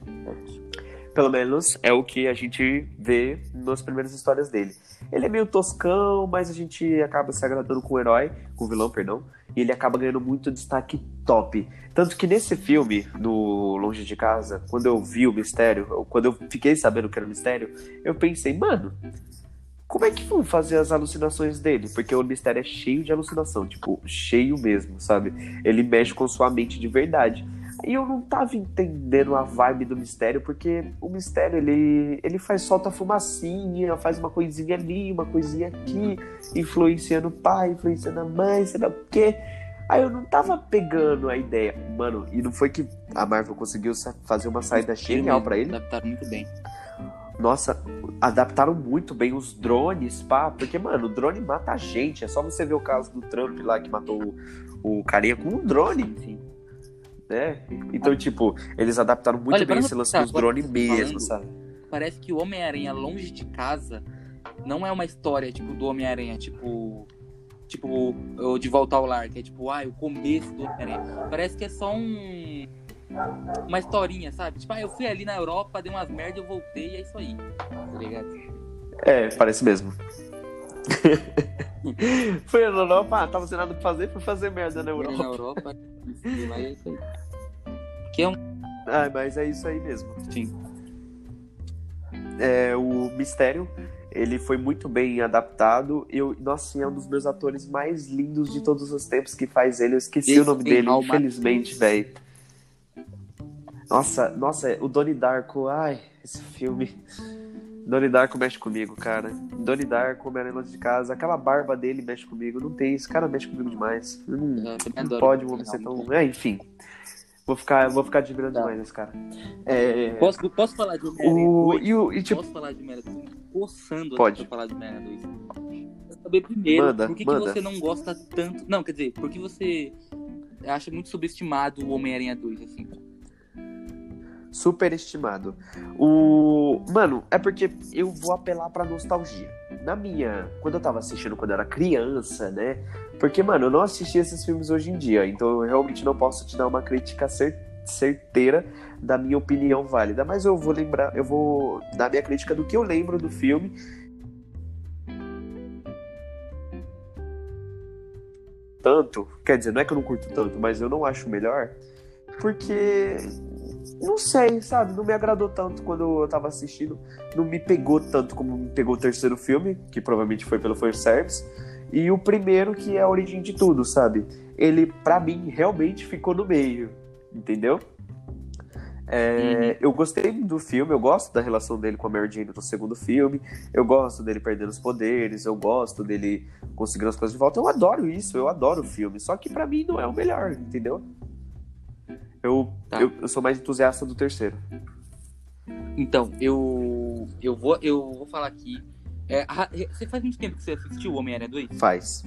Pelo menos é o que a gente vê nas primeiras histórias dele. Ele é meio toscão, mas a gente acaba se agradando com o herói, com o vilão, perdão, e ele acaba ganhando muito destaque top. Tanto que nesse filme, no Longe de Casa, quando eu vi o mistério, quando eu fiquei sabendo que era o mistério, eu pensei, mano, como é que vão fazer as alucinações dele? Porque o mistério é cheio de alucinação, tipo, cheio mesmo, sabe? Ele mexe com sua mente de verdade. E eu não tava entendendo a vibe do mistério, porque o mistério ele, ele faz solta fumacinha, faz uma coisinha ali, uma coisinha aqui, influenciando o pai, influenciando a mãe, sei lá o quê. Aí eu não tava pegando a ideia. Mano, e não foi que a Marvel conseguiu fazer uma saída genial para ele? Adaptaram muito bem. Nossa, adaptaram muito bem os drones, pá. Porque, mano, o drone mata a gente. É só você ver o caso do Trump lá que matou o, o carinha com um drone. Sim. Né? Então, tipo, eles adaptaram muito Olha, bem esse lance dos drones mesmo, sabe? Parece que o Homem-Aranha longe de casa não é uma história, tipo, do Homem-Aranha, tipo tipo, de volta ao lar, que é tipo, ah, o começo do Homem-Aranha. Parece que é só um. Uma historinha, sabe? Tipo, ah, eu fui ali na Europa, dei umas merdas, eu voltei e é isso aí. Tá ligado? É, parece mesmo. foi na Europa, ah, tava sem nada pra fazer, foi fazer merda na Europa. Na Europa, é isso aí. Que é um. Ah, mas é isso aí mesmo. Sim. É, o mistério ele foi muito bem adaptado. Eu, nossa, é um dos meus atores mais lindos de todos os tempos que faz ele. Eu esqueci Esse o nome dele, infelizmente, velho. Nossa, nossa, o Donnie Darko, ai, esse filme. Donnie Darko mexe comigo, cara. Donnie Darko, Homem-Aranha de Casa, aquela barba dele mexe comigo. Não tem, esse cara mexe comigo demais. Hum, não pode um homem ser tão. É, enfim. Vou ficar, vou ficar admirando tá. demais esse cara. É... Posso, posso falar de Homem-Aranha o... e, o, e, tipo... Posso falar de Homem-Aranha coçando Pode. pra falar de Homem-Aranha 2. Quero saber primeiro, manda, por que, que você não gosta tanto... Não, quer dizer, por que você acha muito subestimado o Homem-Aranha 2, assim? Superestimado. O. Mano, é porque eu vou apelar pra nostalgia. Na minha. Quando eu tava assistindo quando eu era criança, né? Porque, mano, eu não assisti esses filmes hoje em dia, então eu realmente não posso te dar uma crítica certeira da minha opinião válida. Mas eu vou lembrar, eu vou dar minha crítica do que eu lembro do filme. Tanto, quer dizer, não é que eu não curto tanto, mas eu não acho melhor, porque não sei, sabe? Não me agradou tanto quando eu tava assistindo. Não me pegou tanto como me pegou o terceiro filme, que provavelmente foi pelo fanservice. E o primeiro, que é a origem de tudo, sabe? Ele, para mim, realmente ficou no meio, entendeu? É, uhum. Eu gostei do filme, eu gosto da relação dele com a Mary Jane no segundo filme, eu gosto dele perdendo os poderes, eu gosto dele conseguindo as coisas de volta. Eu adoro isso, eu adoro o filme, só que para mim não é o melhor, entendeu? Eu, tá. eu, eu, sou mais entusiasta do terceiro. Então, eu eu vou, eu vou falar aqui. É, você faz muito tempo que você assistiu o Homem-Aranha 2? Faz.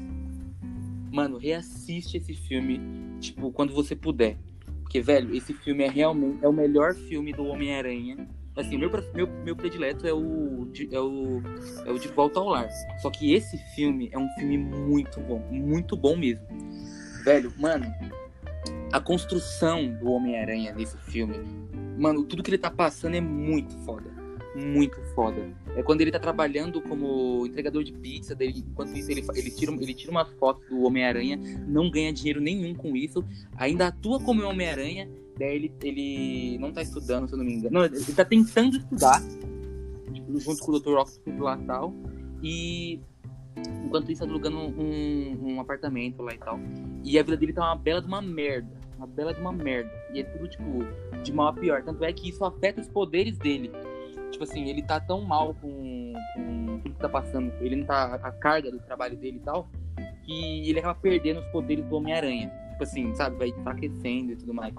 Mano, reassiste esse filme, tipo, quando você puder. Porque, velho, esse filme é realmente é o melhor filme do Homem-Aranha. Assim, meu, meu, meu predileto é o, é, o, é o De Volta ao Lar. Só que esse filme é um filme muito bom. Muito bom mesmo. Velho, mano, a construção do Homem-Aranha nesse filme, mano, tudo que ele tá passando é muito foda. Muito foda. É quando ele tá trabalhando como entregador de pizza, dele, enquanto isso ele, ele, tira, ele tira uma foto do Homem-Aranha, não ganha dinheiro nenhum com isso, ainda atua como Homem-Aranha, daí ele, ele não tá estudando, se eu não me engano. Não, ele tá tentando estudar, tipo, junto com o Dr. Octopus lá e tal, e Enquanto isso, alugando um, um, apartamento lá e tal. E a vida dele tá uma bela de uma merda. Uma bela de uma merda. E é tudo, tipo, de mal a pior. Tanto é que isso afeta os poderes dele. Tipo assim, ele tá tão mal com, com tudo que tá passando. Ele não tá. A carga do trabalho dele e tal. Que ele acaba perdendo os poderes do Homem-Aranha. Tipo assim, sabe? Vai enfraquecendo e tudo mais.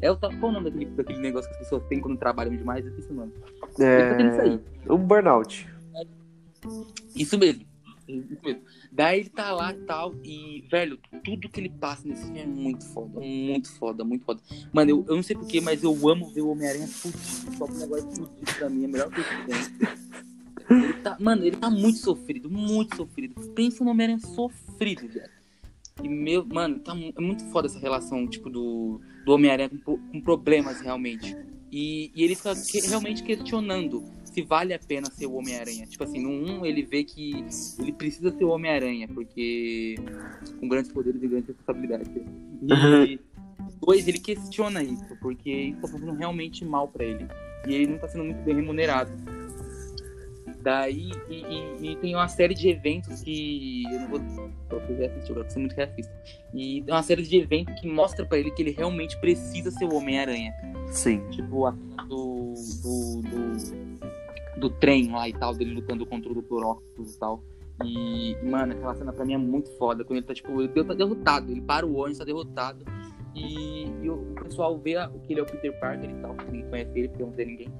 É o, qual o nome daquele, daquele negócio que as pessoas têm quando trabalham demais? Eu esqueci o nome. É... Tá tendo isso aí. Um burnout. Isso mesmo. Daí ele tá lá e tal, e, velho, tudo que ele passa nesse filme é muito foda, muito foda, muito foda. Mano, eu, eu não sei porquê, mas eu amo ver o Homem-Aranha fudido. Só que o negócio fudido pra mim é melhor que tá, mano, ele tá muito sofrido, muito sofrido. Pensa no Homem-Aranha sofrido, velho. E, meu, mano, tá, é muito foda essa relação, tipo, do, do Homem-Aranha com, com problemas, realmente. E, e ele fica que, realmente questionando se vale a pena ser o Homem-Aranha. Tipo assim, no 1 ele vê que ele precisa ser o Homem-Aranha, porque com grandes poderes e grandes responsabilidades. E uhum. dois, ele questiona isso, porque isso tá fazendo realmente mal para ele. E ele não tá sendo muito bem remunerado. Daí, e, e, e, tem uma série de eventos que. Eu não vou. Eu assistir, eu ser muito reafista. E tem uma série de eventos que mostra pra ele que ele realmente precisa ser o Homem-Aranha. Sim. Tipo, a do, do, do, do, trem lá e tal, dele lutando contra o Dr. Octopus e tal. E, mano, aquela cena pra mim é muito foda. Quando ele tá, tipo, ele tá derrotado, ele para o ônibus, tá derrotado. E, e o, pessoal vê que ele é o Peter Parker e tal, ninguém conhece ele, porque não tem ninguém.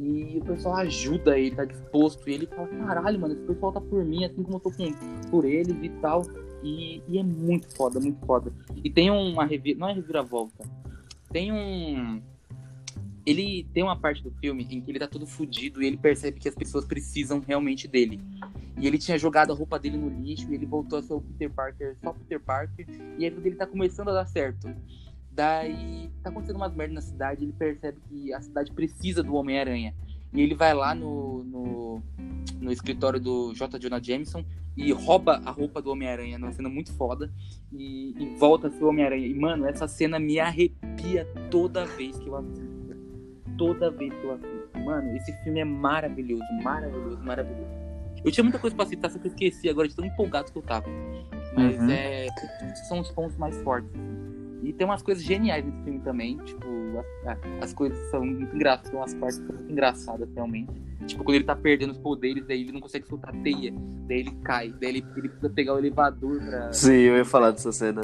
E o pessoal ajuda ele, tá disposto. E ele fala, caralho, mano, esse pessoal tá por mim, assim como eu tô com, por eles e tal. E, e é muito foda, muito foda. E tem uma revira, não é reviravolta. Tem um. Ele tem uma parte do filme em que ele tá todo fudido e ele percebe que as pessoas precisam realmente dele. E ele tinha jogado a roupa dele no lixo e ele voltou a ser o Peter Parker, só Peter Parker. E a vida dele tá começando a dar certo. Daí tá acontecendo umas merdas na cidade, ele percebe que a cidade precisa do Homem-Aranha. E ele vai lá no, no, no, escritório do J. Jonah Jameson e rouba a roupa do Homem-Aranha, numa cena muito foda, e, e volta a ser o Homem-Aranha. E, mano, essa cena me arrepia toda vez que eu assisto. Toda vez que eu assisto. Mano, esse filme é maravilhoso, maravilhoso, maravilhoso. Eu tinha muita coisa pra citar, só que eu esqueci agora de tão empolgado que eu tava. Mas uhum. é, são os pontos mais fortes. E tem umas coisas geniais nesse filme também, tipo, as coisas são muito engraçadas, umas partes são muito engraçadas realmente. Tipo, quando ele tá perdendo os poderes, daí ele não consegue soltar a teia, daí ele cai, daí ele, ele precisa pegar o elevador pra. Sim, eu ia falar dessa cena.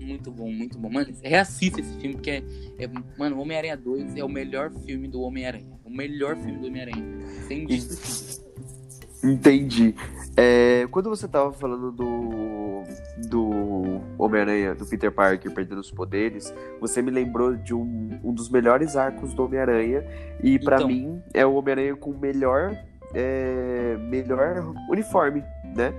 Muito bom, muito bom. Mano, reassista esse filme, porque é. é mano, Homem-Aranha 2 é o melhor filme do Homem-Aranha. O melhor filme do Homem-Aranha. Sem discussão. Entendi. É, quando você tava falando do, do Homem-Aranha, do Peter Parker perdendo os poderes, você me lembrou de um, um dos melhores arcos do Homem-Aranha. E para então... mim é o Homem-Aranha com o melhor, é, melhor uniforme, né?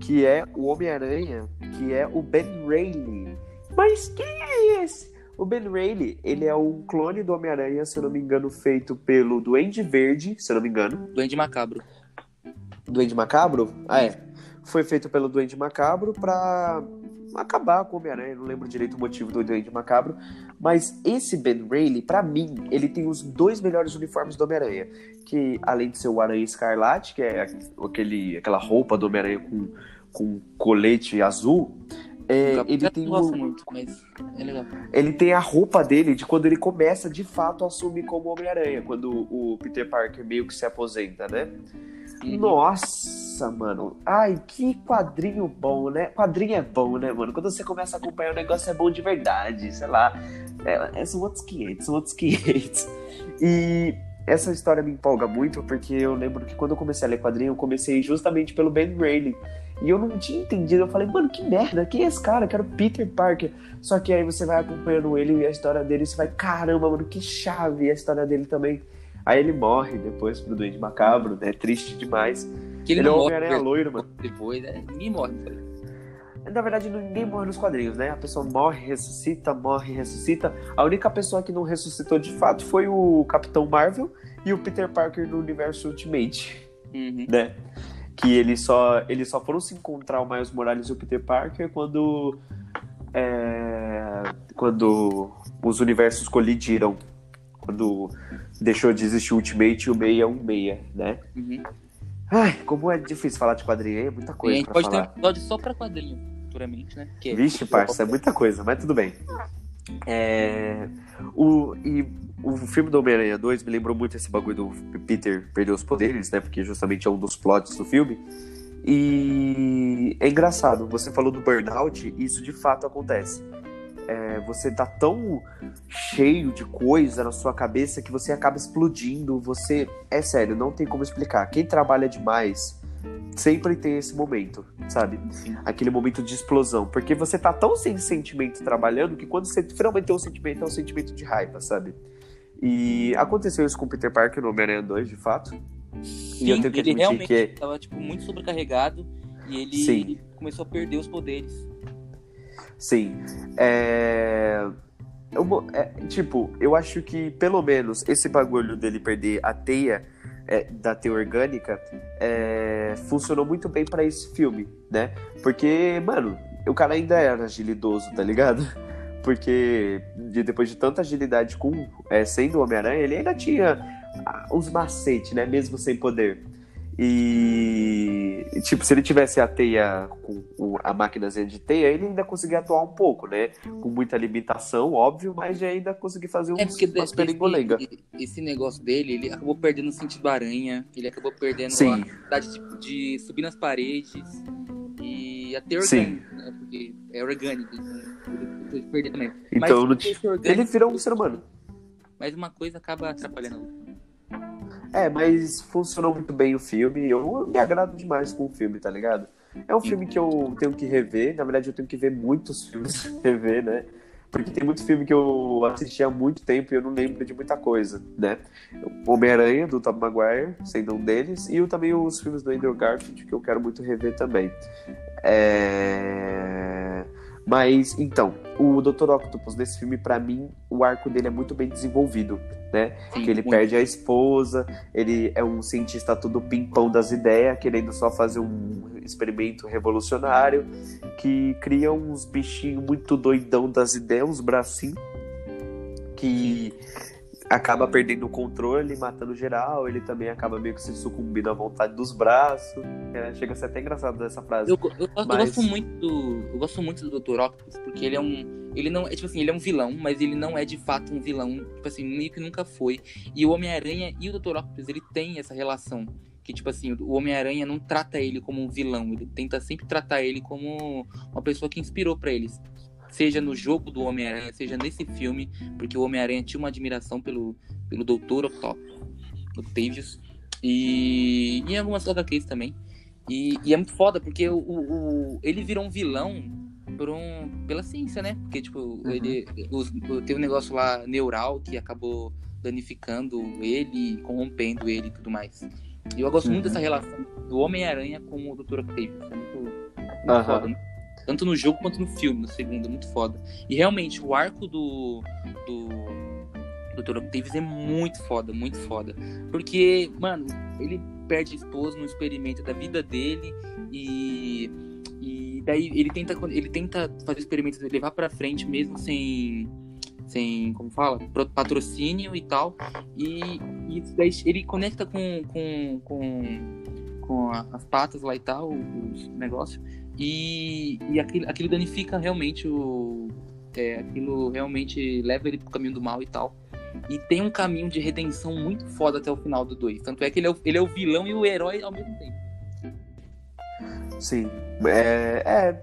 Que é o Homem-Aranha, que é o Ben Reilly. Mas quem é esse? O Ben Reilly, ele é um clone do Homem-Aranha, se eu não me engano, feito pelo Duende Verde, se eu não me engano. Duende Macabro. Duende Macabro? Ah, é. Foi feito pelo Duende Macabro pra acabar com o Homem-Aranha. Não lembro direito o motivo do Duende Macabro. Mas esse Ben Reilly, para mim, ele tem os dois melhores uniformes do Homem-Aranha. Que além de ser o Aranha Escarlate, que é aquele, aquela roupa do Homem-Aranha com, com colete azul. É, ele tem o... muito, mas é legal. Ele tem a roupa dele de quando ele começa de fato a assumir como Homem-Aranha, quando o Peter Parker meio que se aposenta, né? Nossa, mano. Ai, que quadrinho bom, né? Quadrinho é bom, né, mano? Quando você começa a acompanhar o negócio é bom de verdade, sei lá. É, é, são outros 500, são outros 500. E essa história me empolga muito porque eu lembro que quando eu comecei a ler quadrinho, eu comecei justamente pelo Ben Reilly. E eu não tinha entendido. Eu falei, mano, que merda, quem é esse cara? Eu quero Peter Parker. Só que aí você vai acompanhando ele e a história dele, e você vai, caramba, mano, que chave. E a história dele também Aí ele morre depois pro Duende Macabro, né? Triste demais. Que ele, ele é um Homem-Aranha loiro, mano. Depois, né? Ninguém morre. Na verdade, ninguém morre nos quadrinhos, né? A pessoa morre, ressuscita, morre, ressuscita. A única pessoa que não ressuscitou de fato foi o Capitão Marvel e o Peter Parker no universo Ultimate, uhum. né? Que eles só, eles só foram se encontrar o Miles Morales e o Peter Parker quando... É, quando os universos colidiram quando deixou de existir o Ultimate e o 616, né? Uhum. Ai, como é difícil falar de quadrinho, é muita coisa. E a gente pode falar. ter um episódio só pra quadrinho, futuramente, né? Que é Vixe, parça, é muita coisa, mas tudo bem. É... O, e o filme do Homem-Aranha 2 me lembrou muito esse bagulho do Peter perder os poderes, né? Porque justamente é um dos plots do filme. E é engraçado, você falou do burnout, e isso de fato acontece é, você tá tão cheio de coisa na sua cabeça que você acaba explodindo. Você. É sério, não tem como explicar. Quem trabalha demais sempre tem esse momento, sabe? Aquele momento de explosão. Porque você tá tão sem sentimento trabalhando que quando você finalmente tem um sentimento, é um sentimento de raiva, sabe? E aconteceu isso com o Peter Parker no Homem-Aranha 2, de fato. Sim, e eu tenho que ele realmente que... tava tipo, muito sobrecarregado e ele Sim. começou a perder os poderes. Sim. É... Eu, é, tipo, eu acho que pelo menos esse bagulho dele perder a teia é, da teia orgânica é, funcionou muito bem para esse filme, né? Porque, mano, o cara ainda era agilidoso, tá ligado? Porque de, depois de tanta agilidade com é, sendo Homem-Aranha, ele ainda tinha os macetes, né? Mesmo sem poder. E, tipo, se ele tivesse a teia com a máquinazinha de teia, ele ainda conseguia atuar um pouco, né? Com muita limitação, óbvio, mas ainda conseguia fazer uns, É porque umas perengolenga. esse, esse negócio dele, ele acabou perdendo o sentido aranha, ele acabou perdendo Sim. a capacidade de, de subir nas paredes e até Sim. orgânico, né? Porque é orgânico, então ele perder também. Então, Mas ele virou um ser humano. Mas uma coisa acaba atrapalhando. É, mas funcionou muito bem o filme. Eu me agrado demais com o filme, tá ligado? É um filme que eu tenho que rever. Na verdade, eu tenho que ver muitos filmes rever, né? Porque tem muito filme que eu assisti há muito tempo e eu não lembro de muita coisa, né? Homem-Aranha, do Tom Maguire, sendo um deles, e eu, também os filmes do Andrew Garfield, que eu quero muito rever também. É... Mas, então, o Dr. Octopus nesse filme, pra mim, o arco dele é muito bem desenvolvido, né? Sim, que ele muito. perde a esposa, ele é um cientista todo pimpão das ideias, querendo só fazer um experimento revolucionário, que cria uns bichinhos muito doidão das ideias, uns bracinhos, que acaba perdendo o controle, matando geral, ele também acaba meio que se sucumbindo à vontade dos braços. É, chega a ser até engraçado dessa frase. Eu, eu- eu Mas- gosto muito do. Eu gosto muito do Dr. Octopus, porque ele é um. Ele não. É tipo assim, ele é um vilão, mas ele não é de fato um vilão. Tipo assim, meio que nunca foi. E o Homem-Aranha e o Dr. Octopus, ele tem essa relação. Que, tipo assim, o Homem-Aranha não trata ele como um vilão. Ele tenta sempre tratar ele como uma pessoa que inspirou pra eles. Seja no jogo do Homem-Aranha, seja nesse filme, porque o Homem-Aranha tinha uma admiração pelo, pelo Dr. Octopus, Octavius. E, em algumas HQs também. E, e é muito foda, porque o, o- ele virou um vilão por um, pela ciência, né? Porque, tipo, ele os, tem um negócio lá neural que acabou danificando ele, corrompendo ele e tudo mais. E eu gosto muito Uhum. dessa relação do Homem-Aranha com o Dr. Octavius. É muito, muito Aham. foda. Tanto no jogo quanto no filme, no segundo, é muito foda. E realmente, o arco do, do Dr. Octavius é muito foda, muito foda. Porque, mano, ele perde a esposa no experimento da vida dele e, e daí ele tenta, ele tenta fazer o experimento de levar pra frente mesmo sem, sem como fala, patrocínio e tal. E, e ele conecta com, com, com, com a- as patas lá e tal, os negócios. E, e aquilo, aquilo danifica realmente o. é, aquilo realmente leva ele pro caminho do mal e tal. E tem um caminho de redenção muito foda até o final do 2. Tanto é que ele é, o, ele é o vilão e o herói ao mesmo tempo. Sim. É, é,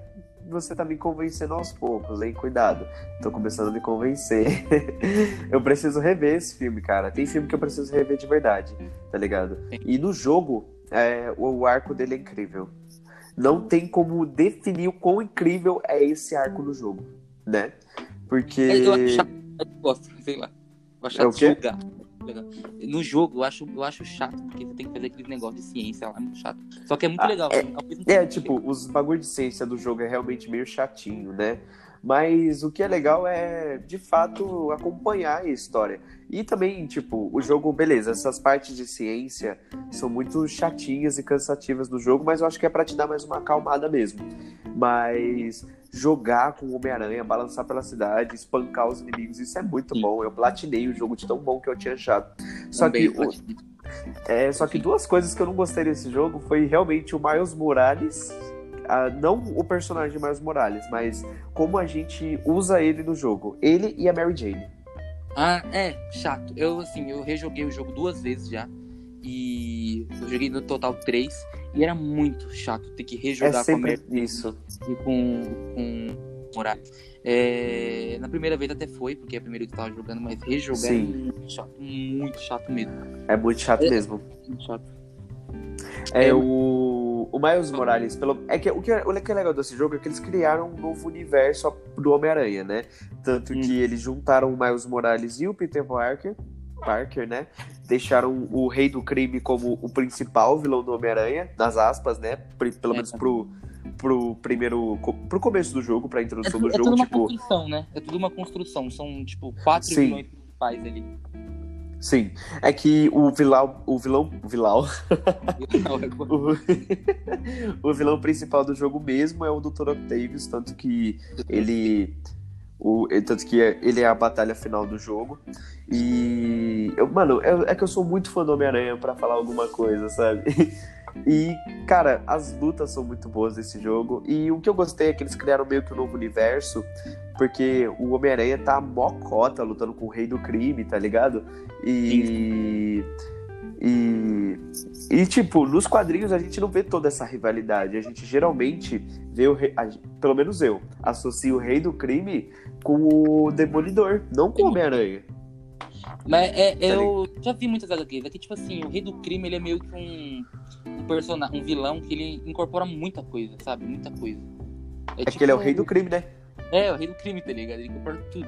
você tá me convencendo aos poucos, hein? Cuidado. Tô começando a me convencer. eu preciso rever esse filme, cara. Tem filme que eu preciso rever de verdade, tá ligado? E no jogo, é, o, o arco dele é incrível. Não tem como definir o quão incrível é esse arco no jogo, né? Porque. Eu acho chato, eu gosto, sei lá. Eu acho É o chato quê? jogar. No jogo, eu acho, eu acho chato, porque você tem que fazer aquele negócio de ciência lá, é muito chato. Só que é muito Ah, legal. é- assim, É, tipo, os bagulho de ciência do jogo é realmente meio chatinho, né? Mas o que é legal é, de fato, acompanhar a história. E também, tipo, o jogo, beleza, essas partes de ciência são muito chatinhas e cansativas do jogo, mas eu acho que é pra te dar mais uma acalmada mesmo. Mas jogar com o Homem-Aranha, balançar pela cidade, espancar os inimigos, isso é muito Sim. bom. Eu platinei o jogo de tão bom que eu tinha achado. Só também, que o- é, só que duas coisas que eu não gostei desse jogo foi realmente o Miles Morales. Ah, não o personagem Miles Morales, mas como a gente usa ele no jogo. Ele e a Mary Jane. Ah, é, chato. Eu, assim, eu rejoguei o jogo duas vezes já. E eu joguei no total três. E era muito chato ter que É rejogar com a Mary isso. e com, com Morales. É, na primeira vez até foi, porque é a primeira que eu tava jogando, mas rejogar é muito chato, muito chato mesmo. É muito chato É. mesmo. Muito chato. É, É. o, o Miles Morales, pelo, é que o que, é- o que é legal desse jogo é que eles criaram um novo universo do Homem-Aranha, né? Tanto Hum. que eles juntaram o Miles Morales e o Peter Parker, Parker, né? Deixaram o Rei do Crime como o principal vilão do Homem-Aranha, nas aspas, né? Pelo É. menos pro, pro primeiro. pro começo do jogo, pra É, introdução tu- do é tudo jogo, uma tipo. construção, né? É tudo uma construção. São, tipo, quatro Sim. vilões principais ali. Sim. É que o vilão. O vilão. Vilão. O, o vilão principal do jogo mesmo é o Dr. Octavius, tanto que ele. O, tanto que ele é a batalha final do jogo. E. Eu, mano, é, é que eu sou muito fã do Homem-Aranha pra falar alguma coisa, sabe? E, cara, as lutas são muito boas desse jogo. E o que eu gostei é que eles criaram meio que um novo universo, porque o Homem-Aranha tá mocota lutando com o Rei do Crime, tá ligado? E. E, e, tipo, nos quadrinhos a gente não vê toda essa rivalidade. A gente geralmente vê o rei, a, pelo menos eu, associo o rei do crime com o Demolidor, não com o Homem-Aranha. Mas é, tá eu já vi muitas HQs. Aqui, tipo assim, o rei do crime ele é meio que um um personagem, um vilão que ele incorpora muita coisa, sabe? Muita coisa. É, é tipo, que ele é o rei do crime, né? É, o rei do crime, tá ligado? Ele incorpora tudo.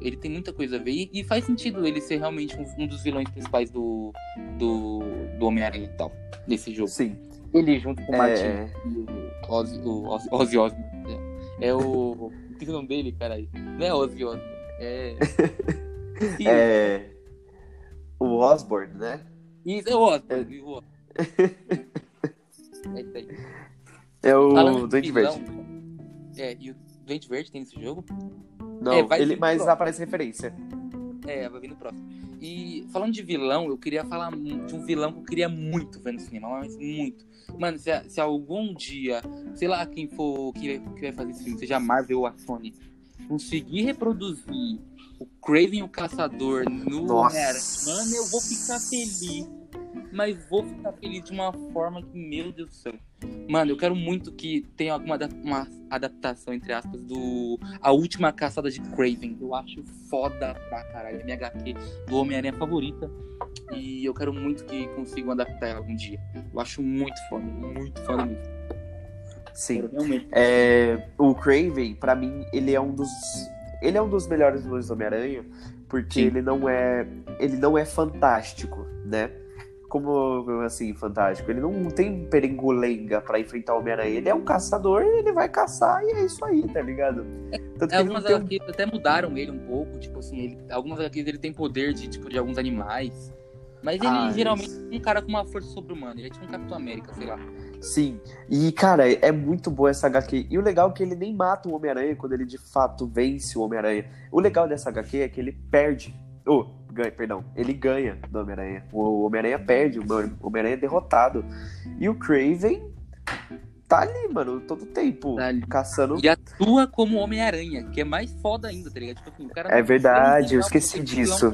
Ele tem muita coisa a ver. E, e faz sentido ele ser realmente um, um, dos vilões principais do, do, do Homem-Aranha e tal, desse jogo. Sim. Ele junto com o é... Martin e o Ozzy, o Ozzy, Ozzy Osbourne. É, é o. o que é o nome dele, caralho? Não é Ozzy Osbourne. É. é. O Osborne, né? Isso, é o Osborne. É... O Osborne. é É o Doente Verde. É, e o Doente Verde tem nesse jogo? Não, é, ele, mas próximo. aparece referência. É, vai vir no próximo. E falando de vilão, eu queria falar de um vilão que eu queria muito ver no cinema, mas muito. Mano, se, se algum dia, sei lá quem for que, que vai fazer esse filme, seja a Marvel ou a Sony, conseguir reproduzir o Craven o Caçador no Nossa. mano, eu vou ficar feliz mas vou ficar feliz de uma forma que, meu Deus do céu. Mano, eu quero muito que tenha alguma uma adaptação, entre aspas, do A Última Caçada de Craven. Eu acho foda pra caralho. É minha HQ do Homem-Aranha favorita. E eu quero muito que consigam adaptar ela algum dia. Eu acho muito foda, muito foda mesmo. Sim. É, o Craven, para mim, ele é um dos. Ele é um dos melhores vilões do Homem-Aranha, porque Sim. ele não é. Ele não é fantástico, né? como assim, fantástico. Ele não tem perengulenga para enfrentar o Homem-Aranha. Ele é um caçador e ele vai caçar e é isso aí, tá ligado? Tanto é, algumas HQs um... até mudaram ele um pouco, tipo assim, ele, algumas HQs ele tem poder de, tipo, de alguns animais. Mas ele ah, geralmente é um cara com uma força sobre-humana. Ele é tipo um Capitão América, sei lá. Sim. E, cara, é muito boa essa HQ. E o legal é que ele nem mata o Homem-Aranha quando ele de fato vence o Homem-Aranha. O legal dessa HQ é que ele perde. Oh, ganha, perdão, ele ganha do Homem-Aranha. O Homem-Aranha perde, o Homem-Aranha é derrotado. E o Craven tá ali, mano, todo tempo, tá caçando. E atua como Homem-Aranha, que é mais foda ainda, tá ligado? Tipo assim, o cara é verdade, eu esqueci disso.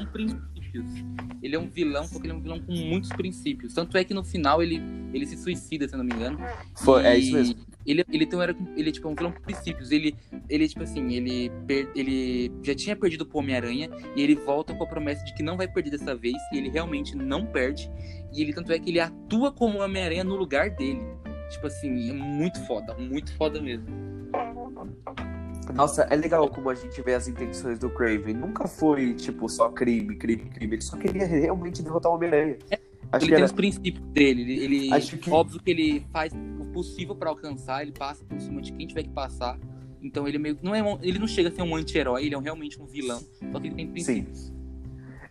Ele é um vilão, porque ele é um vilão com muitos princípios. Tanto é que no final ele, ele se suicida, se eu não me engano. Foi, é isso mesmo. Ele, ele, então era, ele tipo, é um vilão com princípios. Ele, ele tipo assim, ele, per, ele já tinha perdido pro Homem-Aranha e ele volta com a promessa de que não vai perder dessa vez. E ele realmente não perde. E ele, tanto é que ele atua como Homem-Aranha no lugar dele. Tipo assim, é muito foda, muito foda mesmo. Nossa, é legal como a gente vê as intenções do Craven. Nunca foi, tipo, só crime, crime, crime. Ele só queria realmente derrotar o Homem-Aranha. É, ele tem era... os princípios dele. Ele, ele que... Óbvio que ele faz possível para alcançar, ele passa por cima de quem tiver que passar. Então ele meio não é ele não chega a ser um anti-herói, ele é realmente um vilão, só que ele tem princípios. Sim.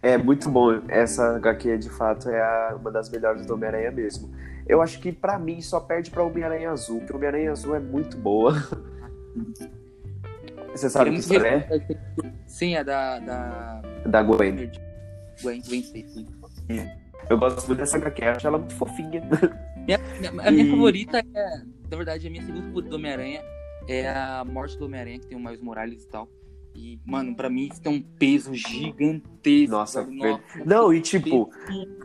É muito bom. Essa HQ de fato é a, uma das melhores do Homem-Aranha mesmo. Eu acho que para mim só perde para Homem-Aranha Azul, porque o Homem-Aranha Azul é muito boa. Você sabe que história é? Sim, é da. Da, da Gwen. Gwen, Gwen Stacy. Eu gosto muito dessa HQ, acho ela muito fofinha. Minha, minha, a minha e... favorita é, na verdade, a minha segunda favorita do Homem-Aranha é a morte do Homem-Aranha, que tem o Miles Morales e tal. E, mano, pra mim isso tem um peso gigantesco. Nossa, nossa não, e tipo,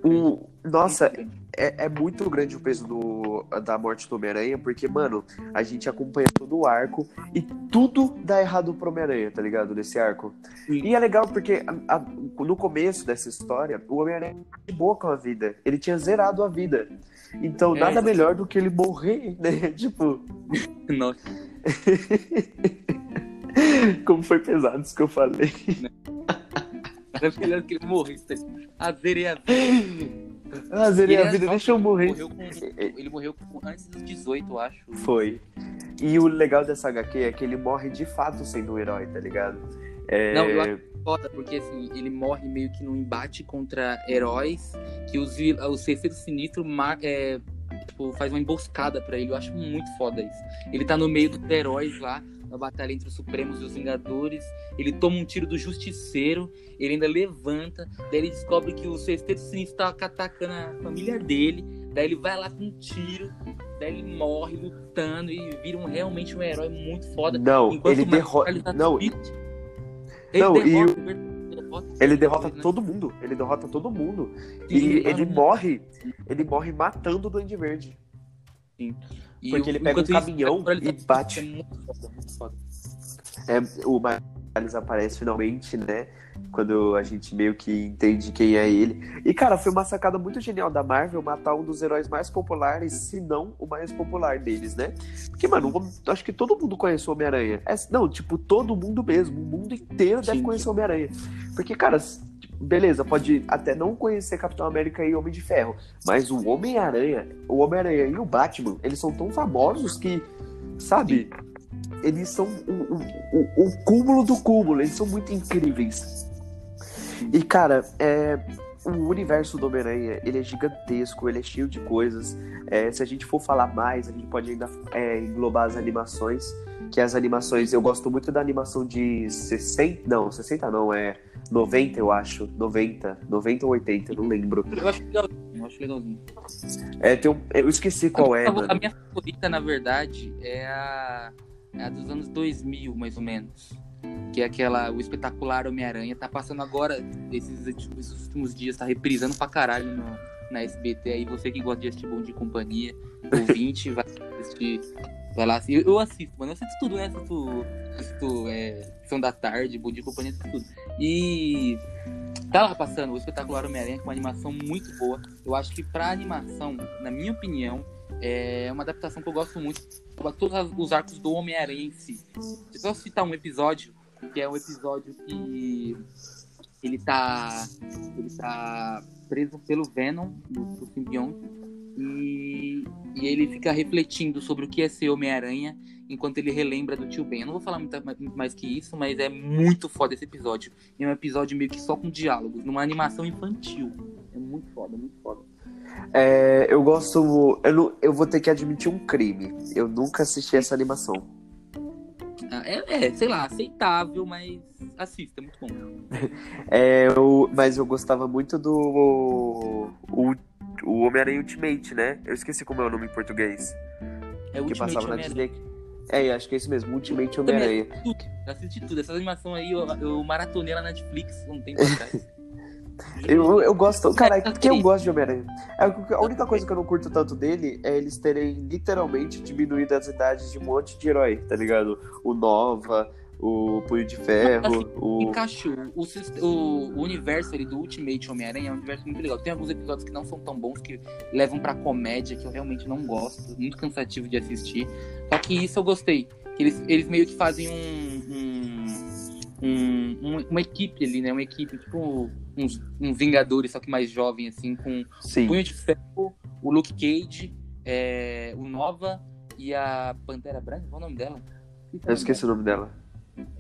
o. Nossa, é, é, muito grande o peso do, da morte do Homem-Aranha, porque, mano, a gente acompanha todo o arco e tudo dá errado pro Homem-Aranha, tá ligado? Nesse arco. Sim. E é legal porque a, a, no começo dessa história, o Homem-Aranha de boa com a vida. Ele tinha zerado a vida. Então, é, nada melhor do que ele morrer, né? tipo. Nossa. Como foi pesado isso que eu falei. Era melhor que ele morresse. A zerei a vida. Ah, zerei a vida, deixa eu morrer. Morreu com, ele morreu com, antes dos 18, eu acho. Foi. E o legal dessa HQ é que ele morre de fato sendo um herói, tá ligado? É... Não, eu acho foda, porque assim, ele morre meio que num embate contra heróis que os, os terceiros sinistros é, tipo, faz uma emboscada para ele. Eu acho muito foda isso. Ele tá no meio dos heróis lá, na batalha entre os Supremos e os Vingadores. Ele toma um tiro do Justiceiro, ele ainda levanta, daí ele descobre que o Sexteto Sinistro tá atacando a família dele, daí ele vai lá com um tiro, daí ele morre lutando e vira um, realmente um herói muito foda. Não, Enquanto ele derrota. Tá Não, triste, Não, e derrota, o- ele derrota, ele né? todo mundo. Ele derrota todo mundo. Sim, E ele morre. Ele morre matando o Duende Verde. E porque o- ele pega um isso, caminhão o Miles e tá- bate. É muito foda, muito foda. É, o Miles aparece finalmente, né? Quando a gente meio que entende quem é ele. E, cara, foi uma sacada muito genial da Marvel matar um dos heróis mais populares, se não o mais popular deles, né? Porque, mano, acho que todo mundo conhece o Homem-Aranha. É, não, tipo, todo mundo mesmo. O mundo inteiro deve Sim. conhecer o Homem-Aranha. Porque, cara, beleza, pode até não conhecer Capitão América e Homem de Ferro. Mas o Homem-Aranha, o Homem-Aranha e o Batman, eles são tão famosos que, sabe? Eles são o, o, o, o cúmulo do cúmulo, eles são muito incríveis. E, cara, é, o universo do Homem-Aranha, ele é gigantesco, ele é cheio de coisas. É, se a gente for falar mais, a gente pode ainda é, englobar as animações. Que as animações, eu gosto muito da animação de 60, não, 60 não, é 90 eu acho, 90, 90 ou 80, eu não lembro. Eu acho legalzinho, eu acho legalzinho. É, tem um, eu esqueci qual é, a, mano. a minha favorita, na verdade, é a, é a dos anos 2000, mais ou menos. Que é aquela, o espetacular Homem-Aranha. Tá passando agora, esses, esses últimos dias, tá reprisando pra caralho no, na SBT. Aí você que gosta de assistir Bom de Companhia, ouvinte, vai assistir. Vai lá, eu, eu assisto, mano. Eu assisto tudo, né? Assisto, assisto é, Sessão da Tarde, Bom de Companhia, assisto tudo. E tá lá passando o espetacular Homem-Aranha, com uma animação muito boa. Eu acho que pra animação, na minha opinião, é uma adaptação que eu gosto muito todos os arcos do Homem-Aranha em si. Eu posso citar um episódio, que é um episódio que ele tá, ele tá preso pelo Venom, do, do simbionte, e, e ele fica refletindo sobre o que é ser Homem-Aranha enquanto ele relembra do tio Ben. Eu não vou falar muito ma- muito mais que isso, mas é muito foda esse episódio. É um episódio meio que só com diálogos, numa animação infantil. É muito foda, muito foda. É, eu gosto. Eu, não- eu vou ter que admitir um crime. Eu nunca assisti essa animação. É, é, sei lá, aceitável, mas assista, é muito bom. É, eu, mas eu gostava muito do. O, o Homem-Aranha Ultimate, né? Eu esqueci como é o nome em português. É o que Ultimate passava na. Disney. É, eu acho que é isso mesmo, Ultimate Homem-Aranha. assisti tudo. Essa animação aí eu, eu maratonei lá na Netflix um tempo atrás. Eu, eu gosto. Cara, Cara, que eu gosto de Homem-Aranha. É, A única coisa que eu não curto tanto dele é eles terem literalmente diminuído as idades de um monte de herói, tá ligado? O Nova, o Punho de Ferro, o. Encaixou. O, sis- o, o universo ali do Ultimate Homem-Aranha é um universo muito legal. Tem alguns episódios que não são tão bons, que levam pra comédia, que eu realmente não gosto. Muito cansativo de assistir. Só que isso eu gostei. Que eles, eles meio que fazem um. um, um- um- uma equipe ali, né? Uma equipe, tipo uns, um Vingadores, só que mais jovem, assim, com Sim. Punho de Ferro, o Luke Cage, é, o Nova e a Pantera Branca, qual é o nome dela? Eu esqueci o nome dela.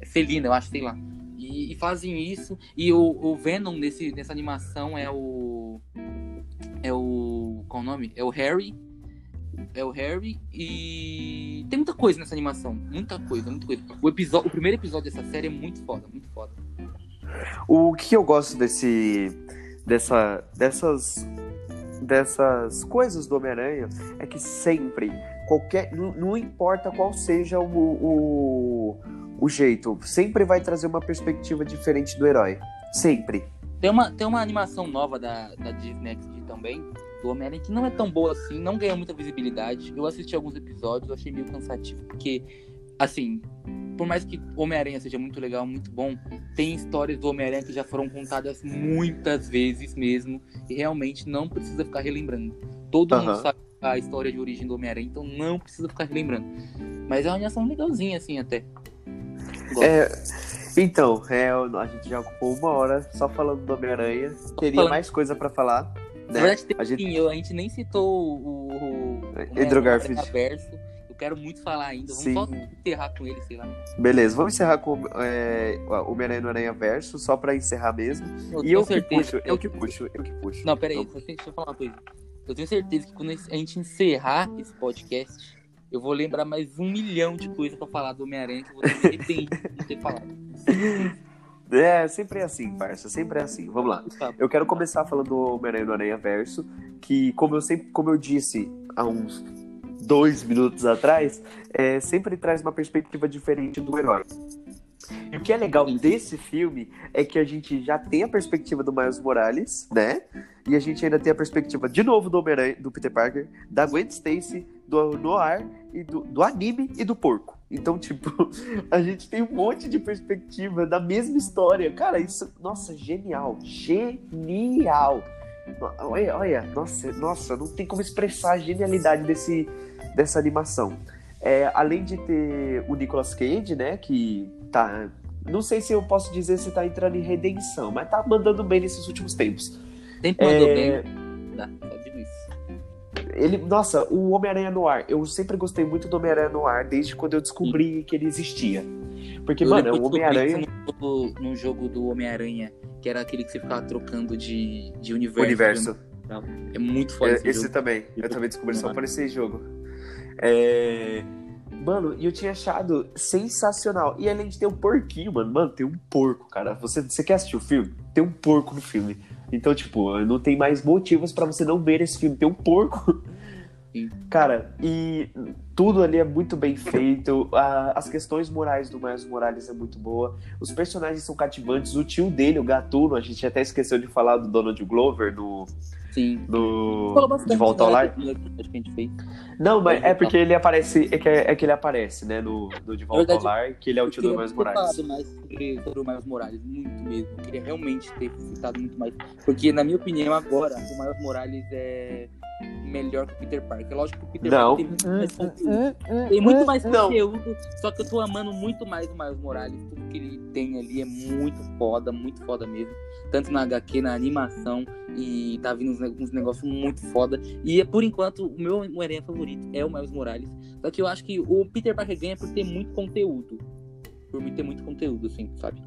É Felina, eu acho, sei lá. E, e fazem isso. E o, o Venom nesse, nessa animação é o. É o. Qual o nome? É o Harry. É o Harry e. Tem muita coisa nessa animação. Muita coisa, muita coisa. O, episódio, o primeiro episódio dessa série é muito foda, muito foda. O que eu gosto desse. dessa. dessas. dessas coisas do Homem-Aranha é que sempre, qualquer. Não, não importa qual seja o, o, o jeito, sempre vai trazer uma perspectiva diferente do herói. Sempre. Tem uma, tem uma animação nova da, da Disney XD também, do Homem-Aranha, que não é tão boa assim, não ganha muita visibilidade. Eu assisti alguns episódios, eu achei meio cansativo, porque, assim, por mais que Homem-Aranha seja muito legal, muito bom, tem histórias do Homem-Aranha que já foram contadas muitas vezes mesmo, e realmente não precisa ficar relembrando. Todo mundo sabe a história de origem do Homem-Aranha, então não precisa ficar relembrando. Mas é uma animação legalzinha, assim, até. Gosto. É, então, é, a gente já ocupou uma hora só falando do Homem-Aranha. Teria Falando- mais coisa pra falar. Na verdade, tem, A gente- sim, eu- a gente nem citou o, o, o Andrew Garfield. Verso. Eu quero muito falar ainda. Vamos Sim. só enterrar com ele, sei lá. Beleza, vamos encerrar com é, o Homem-Aranha no Aranha Verso, só pra encerrar mesmo. Eu E eu que puxo, eu que puxo, eu que puxo. Não, peraí, tem- deixa eu falar uma coisa. Eu tenho certeza que quando a gente encerrar esse podcast, eu vou lembrar mais um milhão de coisas pra falar do Homem-Aranha que eu vou ter arrependido de ter falado. É, sempre é assim, parça, sempre é assim. Vamos lá. Tá. Eu quero começar falando do Homem-Aranha do Aranha Verso, que como eu sempre, como eu disse há uns dois minutos atrás, é, sempre traz uma perspectiva diferente do herói. E o que é legal desse filme é que a gente já tem a perspectiva do Miles Morales, né? E a gente ainda tem a perspectiva de novo do Homem-Aranha, do Peter Parker, da Gwen Stacy, do Noir e do, do anime e do porco. Então, tipo, a gente tem um monte de perspectiva da mesma história. Cara, isso, nossa, genial. Genial. Olha, olha, nossa, nossa, não tem como expressar a genialidade desse, dessa animação. É, além de ter o Nicolas Cage, né, que tá. Não sei se eu posso dizer se tá entrando em redenção, mas tá mandando bem nesses últimos tempos. Sempre mandou É, bem. Ele, nossa, o Homem-Aranha no ar. Eu sempre gostei muito do Homem-Aranha no ar, desde quando eu descobri que ele existia. Porque, Eu mano, o Homem-Aranha. No, jogo- no jogo do Homem-Aranha, que era aquele que você ficava trocando de, de universo. Universo. É muito foda É, esse, esse também. Eu também descobri só por esse jogo. É... Mano, e eu tinha achado sensacional. E além de ter um porquinho, mano. Mano, tem um porco, cara. Você, você quer assistir o filme? Tem um porco no filme. Então, tipo, não tem mais motivos pra você não ver esse filme. Tem um porco. Sim. Cara, e tudo ali é muito bem feito. a- as questões morais do Miles Morales é muito boa. Os personagens são cativantes. O tio dele, o Gatuno, a gente até esqueceu de falar do Donald Glover no, Sim. bastante, De Volta ao né, Lar. daquilo que a gente fez. Não, mas é porque ele aparece, é que, é que ele aparece, né, no, no De Volta ao verdade, Lar, que ele é o Eu tio do Miles Morales. falado mais sobre, sobre o Miles Morales, muito mesmo. Eu queria realmente ter citado muito mais. Porque, na minha opinião, agora, o Miles Morales é melhor que o Peter Parker. Lógico que o Peter Não. Parker tem muito mais conteúdo. Tem muito mais conteúdo, só que eu tô amando muito mais o Miles Morales. Tudo que ele tem ali é muito foda, muito foda mesmo. Tanto na HQ, na animação, e tá vindo uns, uns negócios muito foda. E por enquanto, o meu Homem-Aranha favorito é o Miles Morales. Só que eu acho que o Peter Parker ganha por ter muito conteúdo. Por ter muito conteúdo, assim, sabe?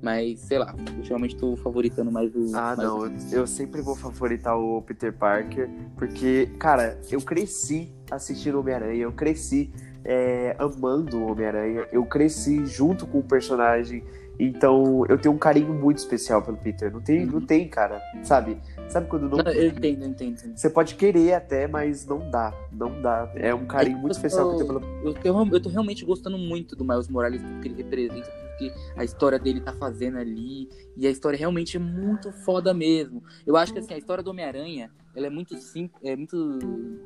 Mas, sei lá, ultimamente tô favoritando mais o. Ah, mais não, eu, eu sempre vou favoritar o Peter Parker, porque, cara, eu cresci assistindo Homem-Aranha, eu cresci é, amando o Homem-Aranha, eu cresci junto com o personagem, então eu tenho um carinho muito especial pelo Peter. Não tem, não Uhum. tem, cara, sabe? Sabe quando não Não, eu entendo, eu entendo. Você pode querer até, mas não dá. Não dá. É um carinho muito eu especial que eu tenho pelo. Eu, eu, eu tô realmente gostando muito do Miles Morales, do que ele representa, do que a história dele tá fazendo ali. E a história realmente é muito foda mesmo. Eu acho que assim, a história do Homem-Aranha, ela é muito, sim, é muito,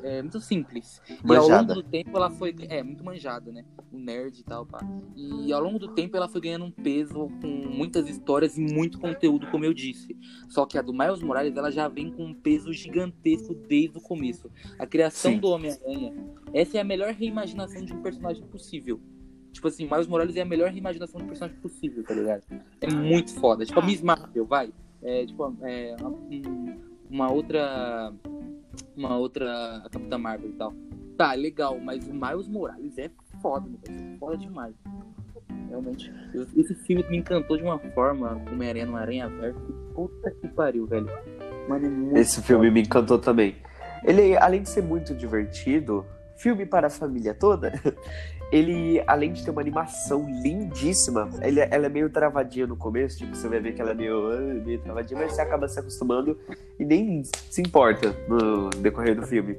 é muito simples. E ao longo Manjada. do tempo ela foi. É, muito manjada, né? O nerd e tal, pá. E ao longo do tempo ela foi ganhando um peso com muitas histórias e muito conteúdo, como eu disse. Só que a do Miles Morales, ela já vem com um peso gigantesco desde o começo. A criação Sim. do Homem-Aranha, essa é a melhor reimaginação de um personagem possível. Tipo assim, Miles Morales é a melhor reimaginação de um personagem possível, tá ligado? É muito foda. Tipo a Miss Marvel, vai. É tipo é, um- uma outra. Uma outra Capitã Marvel e tal. Tá, legal, mas o Miles Morales é foda, meu Deus, foda demais. Realmente. Esse filme me encantou de uma forma, Homem-Aranha no Aranha Verso. Puta que pariu, velho. Mano, é Esse filme me encantou também. Ele, além de ser muito divertido, filme para a família toda, ele, além de ter uma animação lindíssima, ele, ela é meio travadinha no começo, tipo, você vai ver que ela é meio, ah, meio travadinha, mas você acaba se acostumando e nem se importa no decorrer do filme.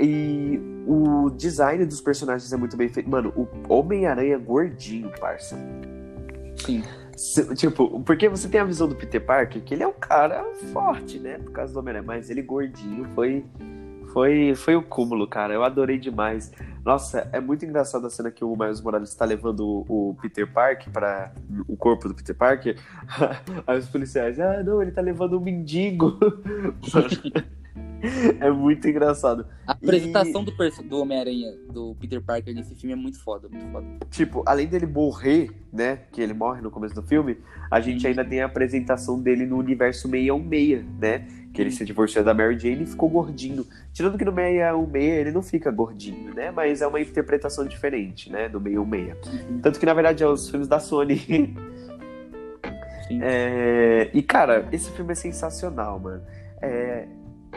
E o design dos personagens é muito bem feito. Mano, o Homem-Aranha gordinho, parça. Sim. Tipo, porque você tem a visão do Peter Parker, que ele é um cara forte, né? Por causa do Homem-Aranha, mas ele gordinho foi, foi, foi o cúmulo, cara. Eu adorei demais. Nossa, é muito engraçado a cena que o Miles Morales está levando o, o Peter Parker para o corpo do Peter Parker. Aí os policiais, ah, não, ele tá levando um mendigo. é muito engraçado. A apresentação do, perso- do Homem-Aranha, do Peter Parker nesse filme é muito foda, muito foda. Tipo, além dele morrer, né? Que ele morre no começo do filme, a gente ainda tem a apresentação dele no universo 616, né? Que ele se divorciou da Mary Jane e ficou gordinho. Tirando que no 616 ele não fica gordinho, né? Mas é uma interpretação diferente, né? Do 616. Tanto que, na verdade, é os filmes da Sony. É, E, cara, esse filme é sensacional, mano. É,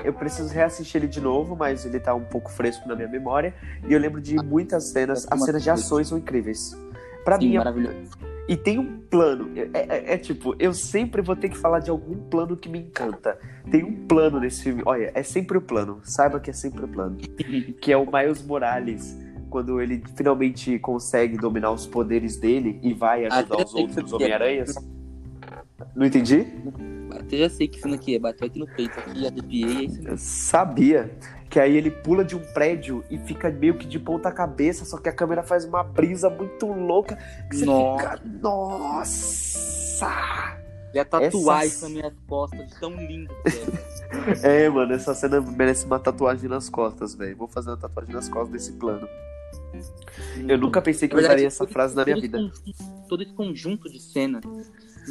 eu preciso reassistir ele de novo, mas ele tá um pouco fresco na minha memória. E eu lembro de muitas cenas. As cenas de ações são incríveis. Pra Sim, mim, é maravilhoso. E tem um plano. É, é- é tipo, eu sempre vou ter que falar de algum plano que me encanta. Tem um plano nesse filme. Olha, é sempre o plano. Saiba que é sempre o plano. Que é o Miles Morales. Quando ele finalmente consegue dominar os poderes dele e vai ajudar os outros é. Homem-Aranhas. Não entendi? Até já sei que isso aqui é. Bateu aqui no peito, aqui, arrepiei, é isso mesmo. Eu sabia. Que aí ele pula de um prédio e fica meio que de ponta cabeça, só que a câmera faz uma brisa muito louca. Que você Nossa. fica. Nossa! Já tatuar Essa- isso nas minhas costas, de tão lindo que é. É, mano, essa cena merece uma tatuagem nas costas, velho. Vou fazer uma tatuagem nas costas desse plano. Eu nunca pensei que eu usaria essa frase na minha vida. conjunto- Todo esse conjunto de cena.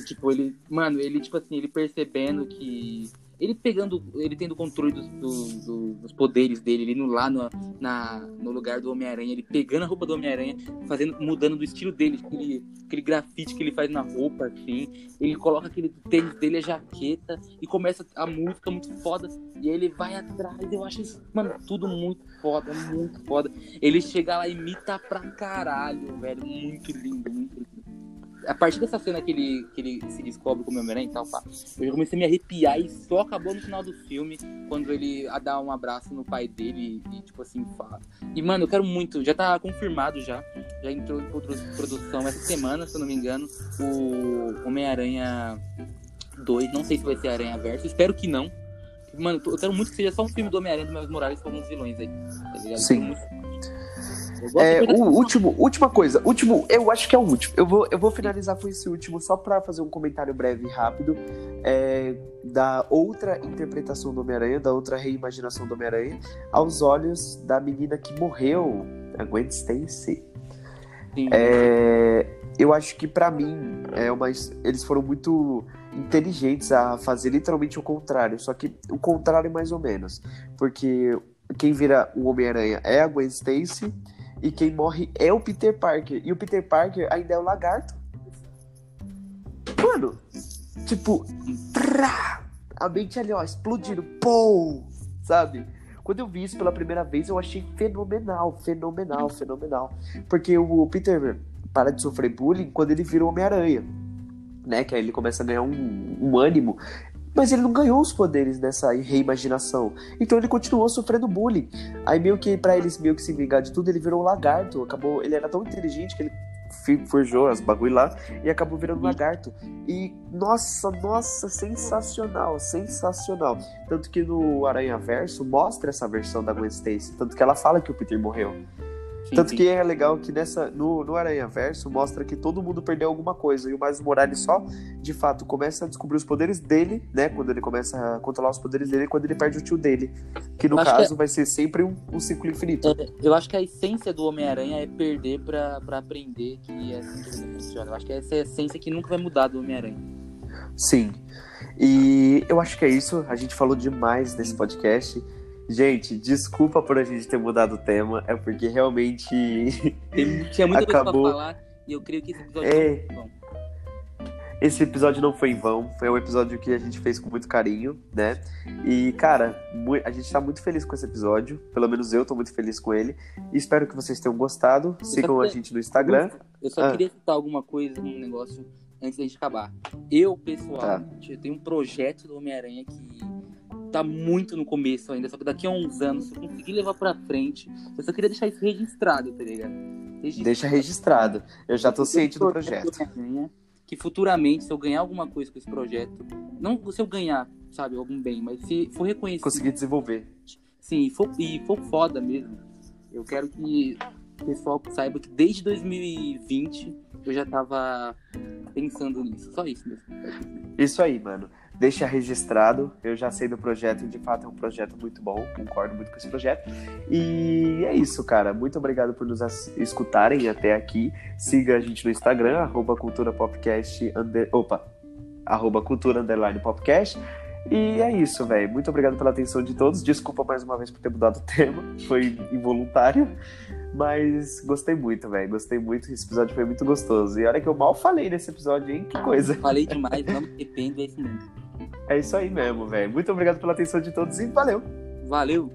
Tipo, ele. Mano, ele, tipo assim, ele percebendo que. Ele pegando. Ele tendo controle dos, dos, poderes dele, ele indo lá no, na, no lugar do Homem-Aranha, ele pegando a roupa do Homem-Aranha, fazendo, mudando do estilo dele, aquele, aquele grafite que ele faz na roupa, assim. Ele coloca aquele tênis dele, a jaqueta, e começa a música muito foda. E ele vai atrás. Eu acho isso, mano, tudo muito foda, muito foda. Ele chega lá e imita pra caralho, velho. Muito lindo, muito lindo. A partir dessa cena que ele, que ele se descobre como Homem-Aranha e tal, pá, eu já comecei a me arrepiar e só acabou no final do filme, quando ele a dá um abraço no pai dele e, tipo assim, fala. E, mano, eu quero muito, já tá confirmado já, já entrou em produ- produção essa semana, se eu não me engano, o Homem-Aranha 2, não sei se vai ser Aranha Verso, espero que não. Mano, eu quero muito que seja só um filme do Homem-Aranha do Miles Morales com alguns vilões aí, tá ligado? Sim. É, o último, última coisa, último, eu acho que é o último. Eu vou, eu vou finalizar com esse último só pra fazer um comentário breve e rápido é, da outra interpretação do Homem-Aranha, da outra reimaginação do Homem-Aranha, aos olhos da menina que morreu, a Gwen Stacy. É, eu acho que pra mim é uma, eles foram muito inteligentes a fazer literalmente o contrário, só que o contrário mais ou menos, porque quem vira o Homem-Aranha é a Gwen Stacy e quem morre é o Peter Parker e o Peter Parker ainda é o Lagarto. Mano, tipo, trá, a mente ali ó explodindo, pô, sabe? Quando eu vi isso pela primeira vez, eu achei fenomenal, fenomenal, fenomenal. Porque o Peter para de sofrer bullying quando ele vira o Homem-Aranha. Né? Que aí ele começa a ganhar um, um ânimo. Mas ele não ganhou os poderes nessa reimaginação. Então ele continuou sofrendo bullying. Aí meio que pra eles meio que se vingar de tudo, ele virou um lagarto. Acabou, ele era tão inteligente que ele forjou as bagulho lá e acabou virando um lagarto. E nossa, nossa, sensacional, sensacional. Tanto que no Aranha Verso mostra essa versão da Gwen Stacy, tanto que ela fala que o Peter morreu. Sim, Tanto sim. que é legal que nessa no, no Aranha Verso mostra que todo mundo perdeu alguma coisa e o Miles Morales só, de fato, começa a descobrir os poderes dele, né? Quando ele começa a controlar os poderes dele, quando ele perde o tio dele, que no Acho que caso vai ser sempre um, um ciclo infinito. É, eu acho que a essência do Homem-Aranha é perder pra, pra aprender que é assim que funciona. Eu acho que essa é a essência que nunca vai mudar do Homem-Aranha. Sim. E eu acho que é isso. A gente falou demais nesse podcast. Gente, desculpa por a gente ter mudado o tema, é porque realmente tinha muita coisa Acabou. pra falar e eu creio que esse episódio É. foi bom. esse episódio não foi em vão, foi um episódio que a gente fez com muito carinho, né? E, cara, a gente tá muito feliz com esse episódio, pelo menos eu tô muito feliz com ele. E espero que vocês tenham gostado. Sigam a queria- gente no Instagram. Eu só Ah. queria citar alguma coisa, um negócio, antes da gente acabar. Eu, pessoalmente, eu tenho um projeto do Homem-Aranha que tá muito no começo ainda, só que daqui a uns anos, se eu conseguir levar pra frente, eu só queria deixar isso registrado, tá ligado? Registrado. Deixa registrado. Eu já tô ciente do projeto. Que futuramente, se eu ganhar alguma coisa com esse projeto, não se eu ganhar, sabe, algum bem, mas se for reconhecido, Conseguir desenvolver. sim, e for, e for foda mesmo, eu quero que o pessoal saiba que desde 2020 eu já tava pensando nisso. Só isso mesmo. Isso aí, mano. Deixa registrado. Eu já sei do projeto e de fato é um projeto muito bom. Concordo muito com esse projeto. E é isso, cara. Muito obrigado por nos escutarem até aqui. Siga a gente no Instagram, arroba cultura popcast. Under... Opa! Arroba cultura underline popcast. E é isso, velho. Muito obrigado pela atenção de todos. Desculpa mais uma vez por ter mudado o tema. Foi involuntário. Mas gostei muito, velho. Gostei muito. Esse episódio foi muito gostoso. E olha que eu mal falei nesse episódio, hein? Que coisa. Falei demais, me arrependo, é isso mesmo. É isso aí mesmo, velho. Muito obrigado pela atenção de todos e valeu. Valeu.